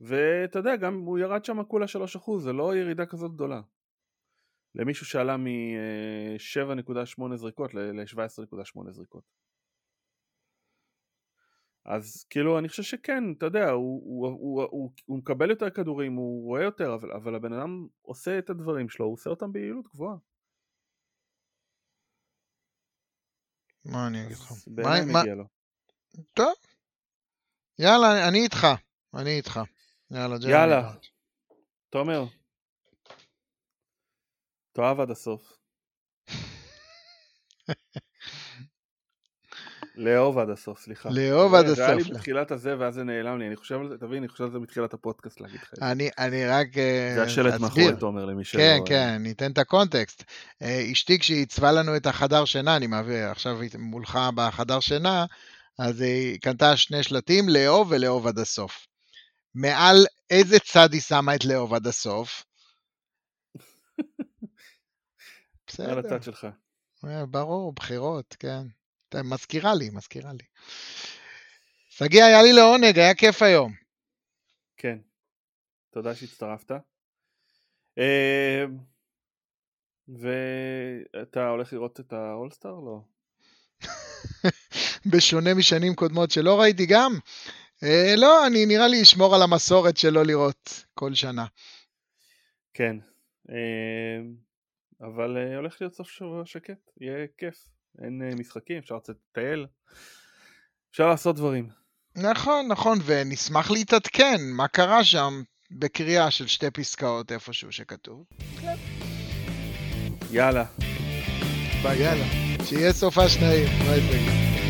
ואתה יודע, גם הוא ירד שם כולה 3%, זה לא ירידה כזאת גדולה. למישהו שעלה מ-7.8 זריקות ל-17.8 זריקות. אז כאילו אני חושב שכן, אתה יודע, הוא, הוא, הוא, הוא, הוא מקבל יותר כדורים, הוא רואה יותר, אבל, אבל הבן אדם עושה את הדברים שלו, הוא עושה אותם ביעילות גבוהה. מה אני אגיד לך? בעיניי מה- לו. טוב. יאללה, אני- אני איתך, אני איתך. יאללה, ג'רמי יאללה. תומר, תאהב עד הסוף. לאהוב עד הסוף, סליחה. לאהוב עד זה היה לי הסוף. בתחילת הזה ואז זה נעלם לי, אני חושב על זה, תבין, אני חושב על זה מתחילת הפודקאסט להגיד לך את זה. אני, רק אה, זה השלט. מאחורי תומר למי שלא... כן, כן, ניתן את הקונטקסט. אה, אשתי כשהיא עיצבה לנו את החדר שינה, אני מעביר עכשיו מולך בחדר שינה, אז היא קנתה שני שלטים, לאהוב ולאהוב עד הסוף. מעל איזה צד היא שמה את לאהוב עד הסוף? על בסדר, הצד שלך. אה, ברור, בחירות, כן. אתה- מזכירה לי, מזכירה לי. שגיא, היה לי לעונג, היה כיף היום. כן. תודה שהצטרפת. אה, ואתה הולך לראות את האולסטאר? לא. בשונה משנים קודמות שלא ראיתי גם. אה, לא, אני נראה לי אשמור על המסורת שלא לראות כל שנה. כן. אה, אבל אה, הולך להיות סוף שבוע שקט, יהיה כיף. אין אה, משחקים, אפשר לצאת לטייל. אפשר לעשות דברים. נכון, נכון, ונשמח להתעדכן מה קרה שם בקריאה של שתי פסקאות איפשהו שכתוב. יאללה. ביי. יאללה, שיהיה סופ"ש נעים. ביי ביי.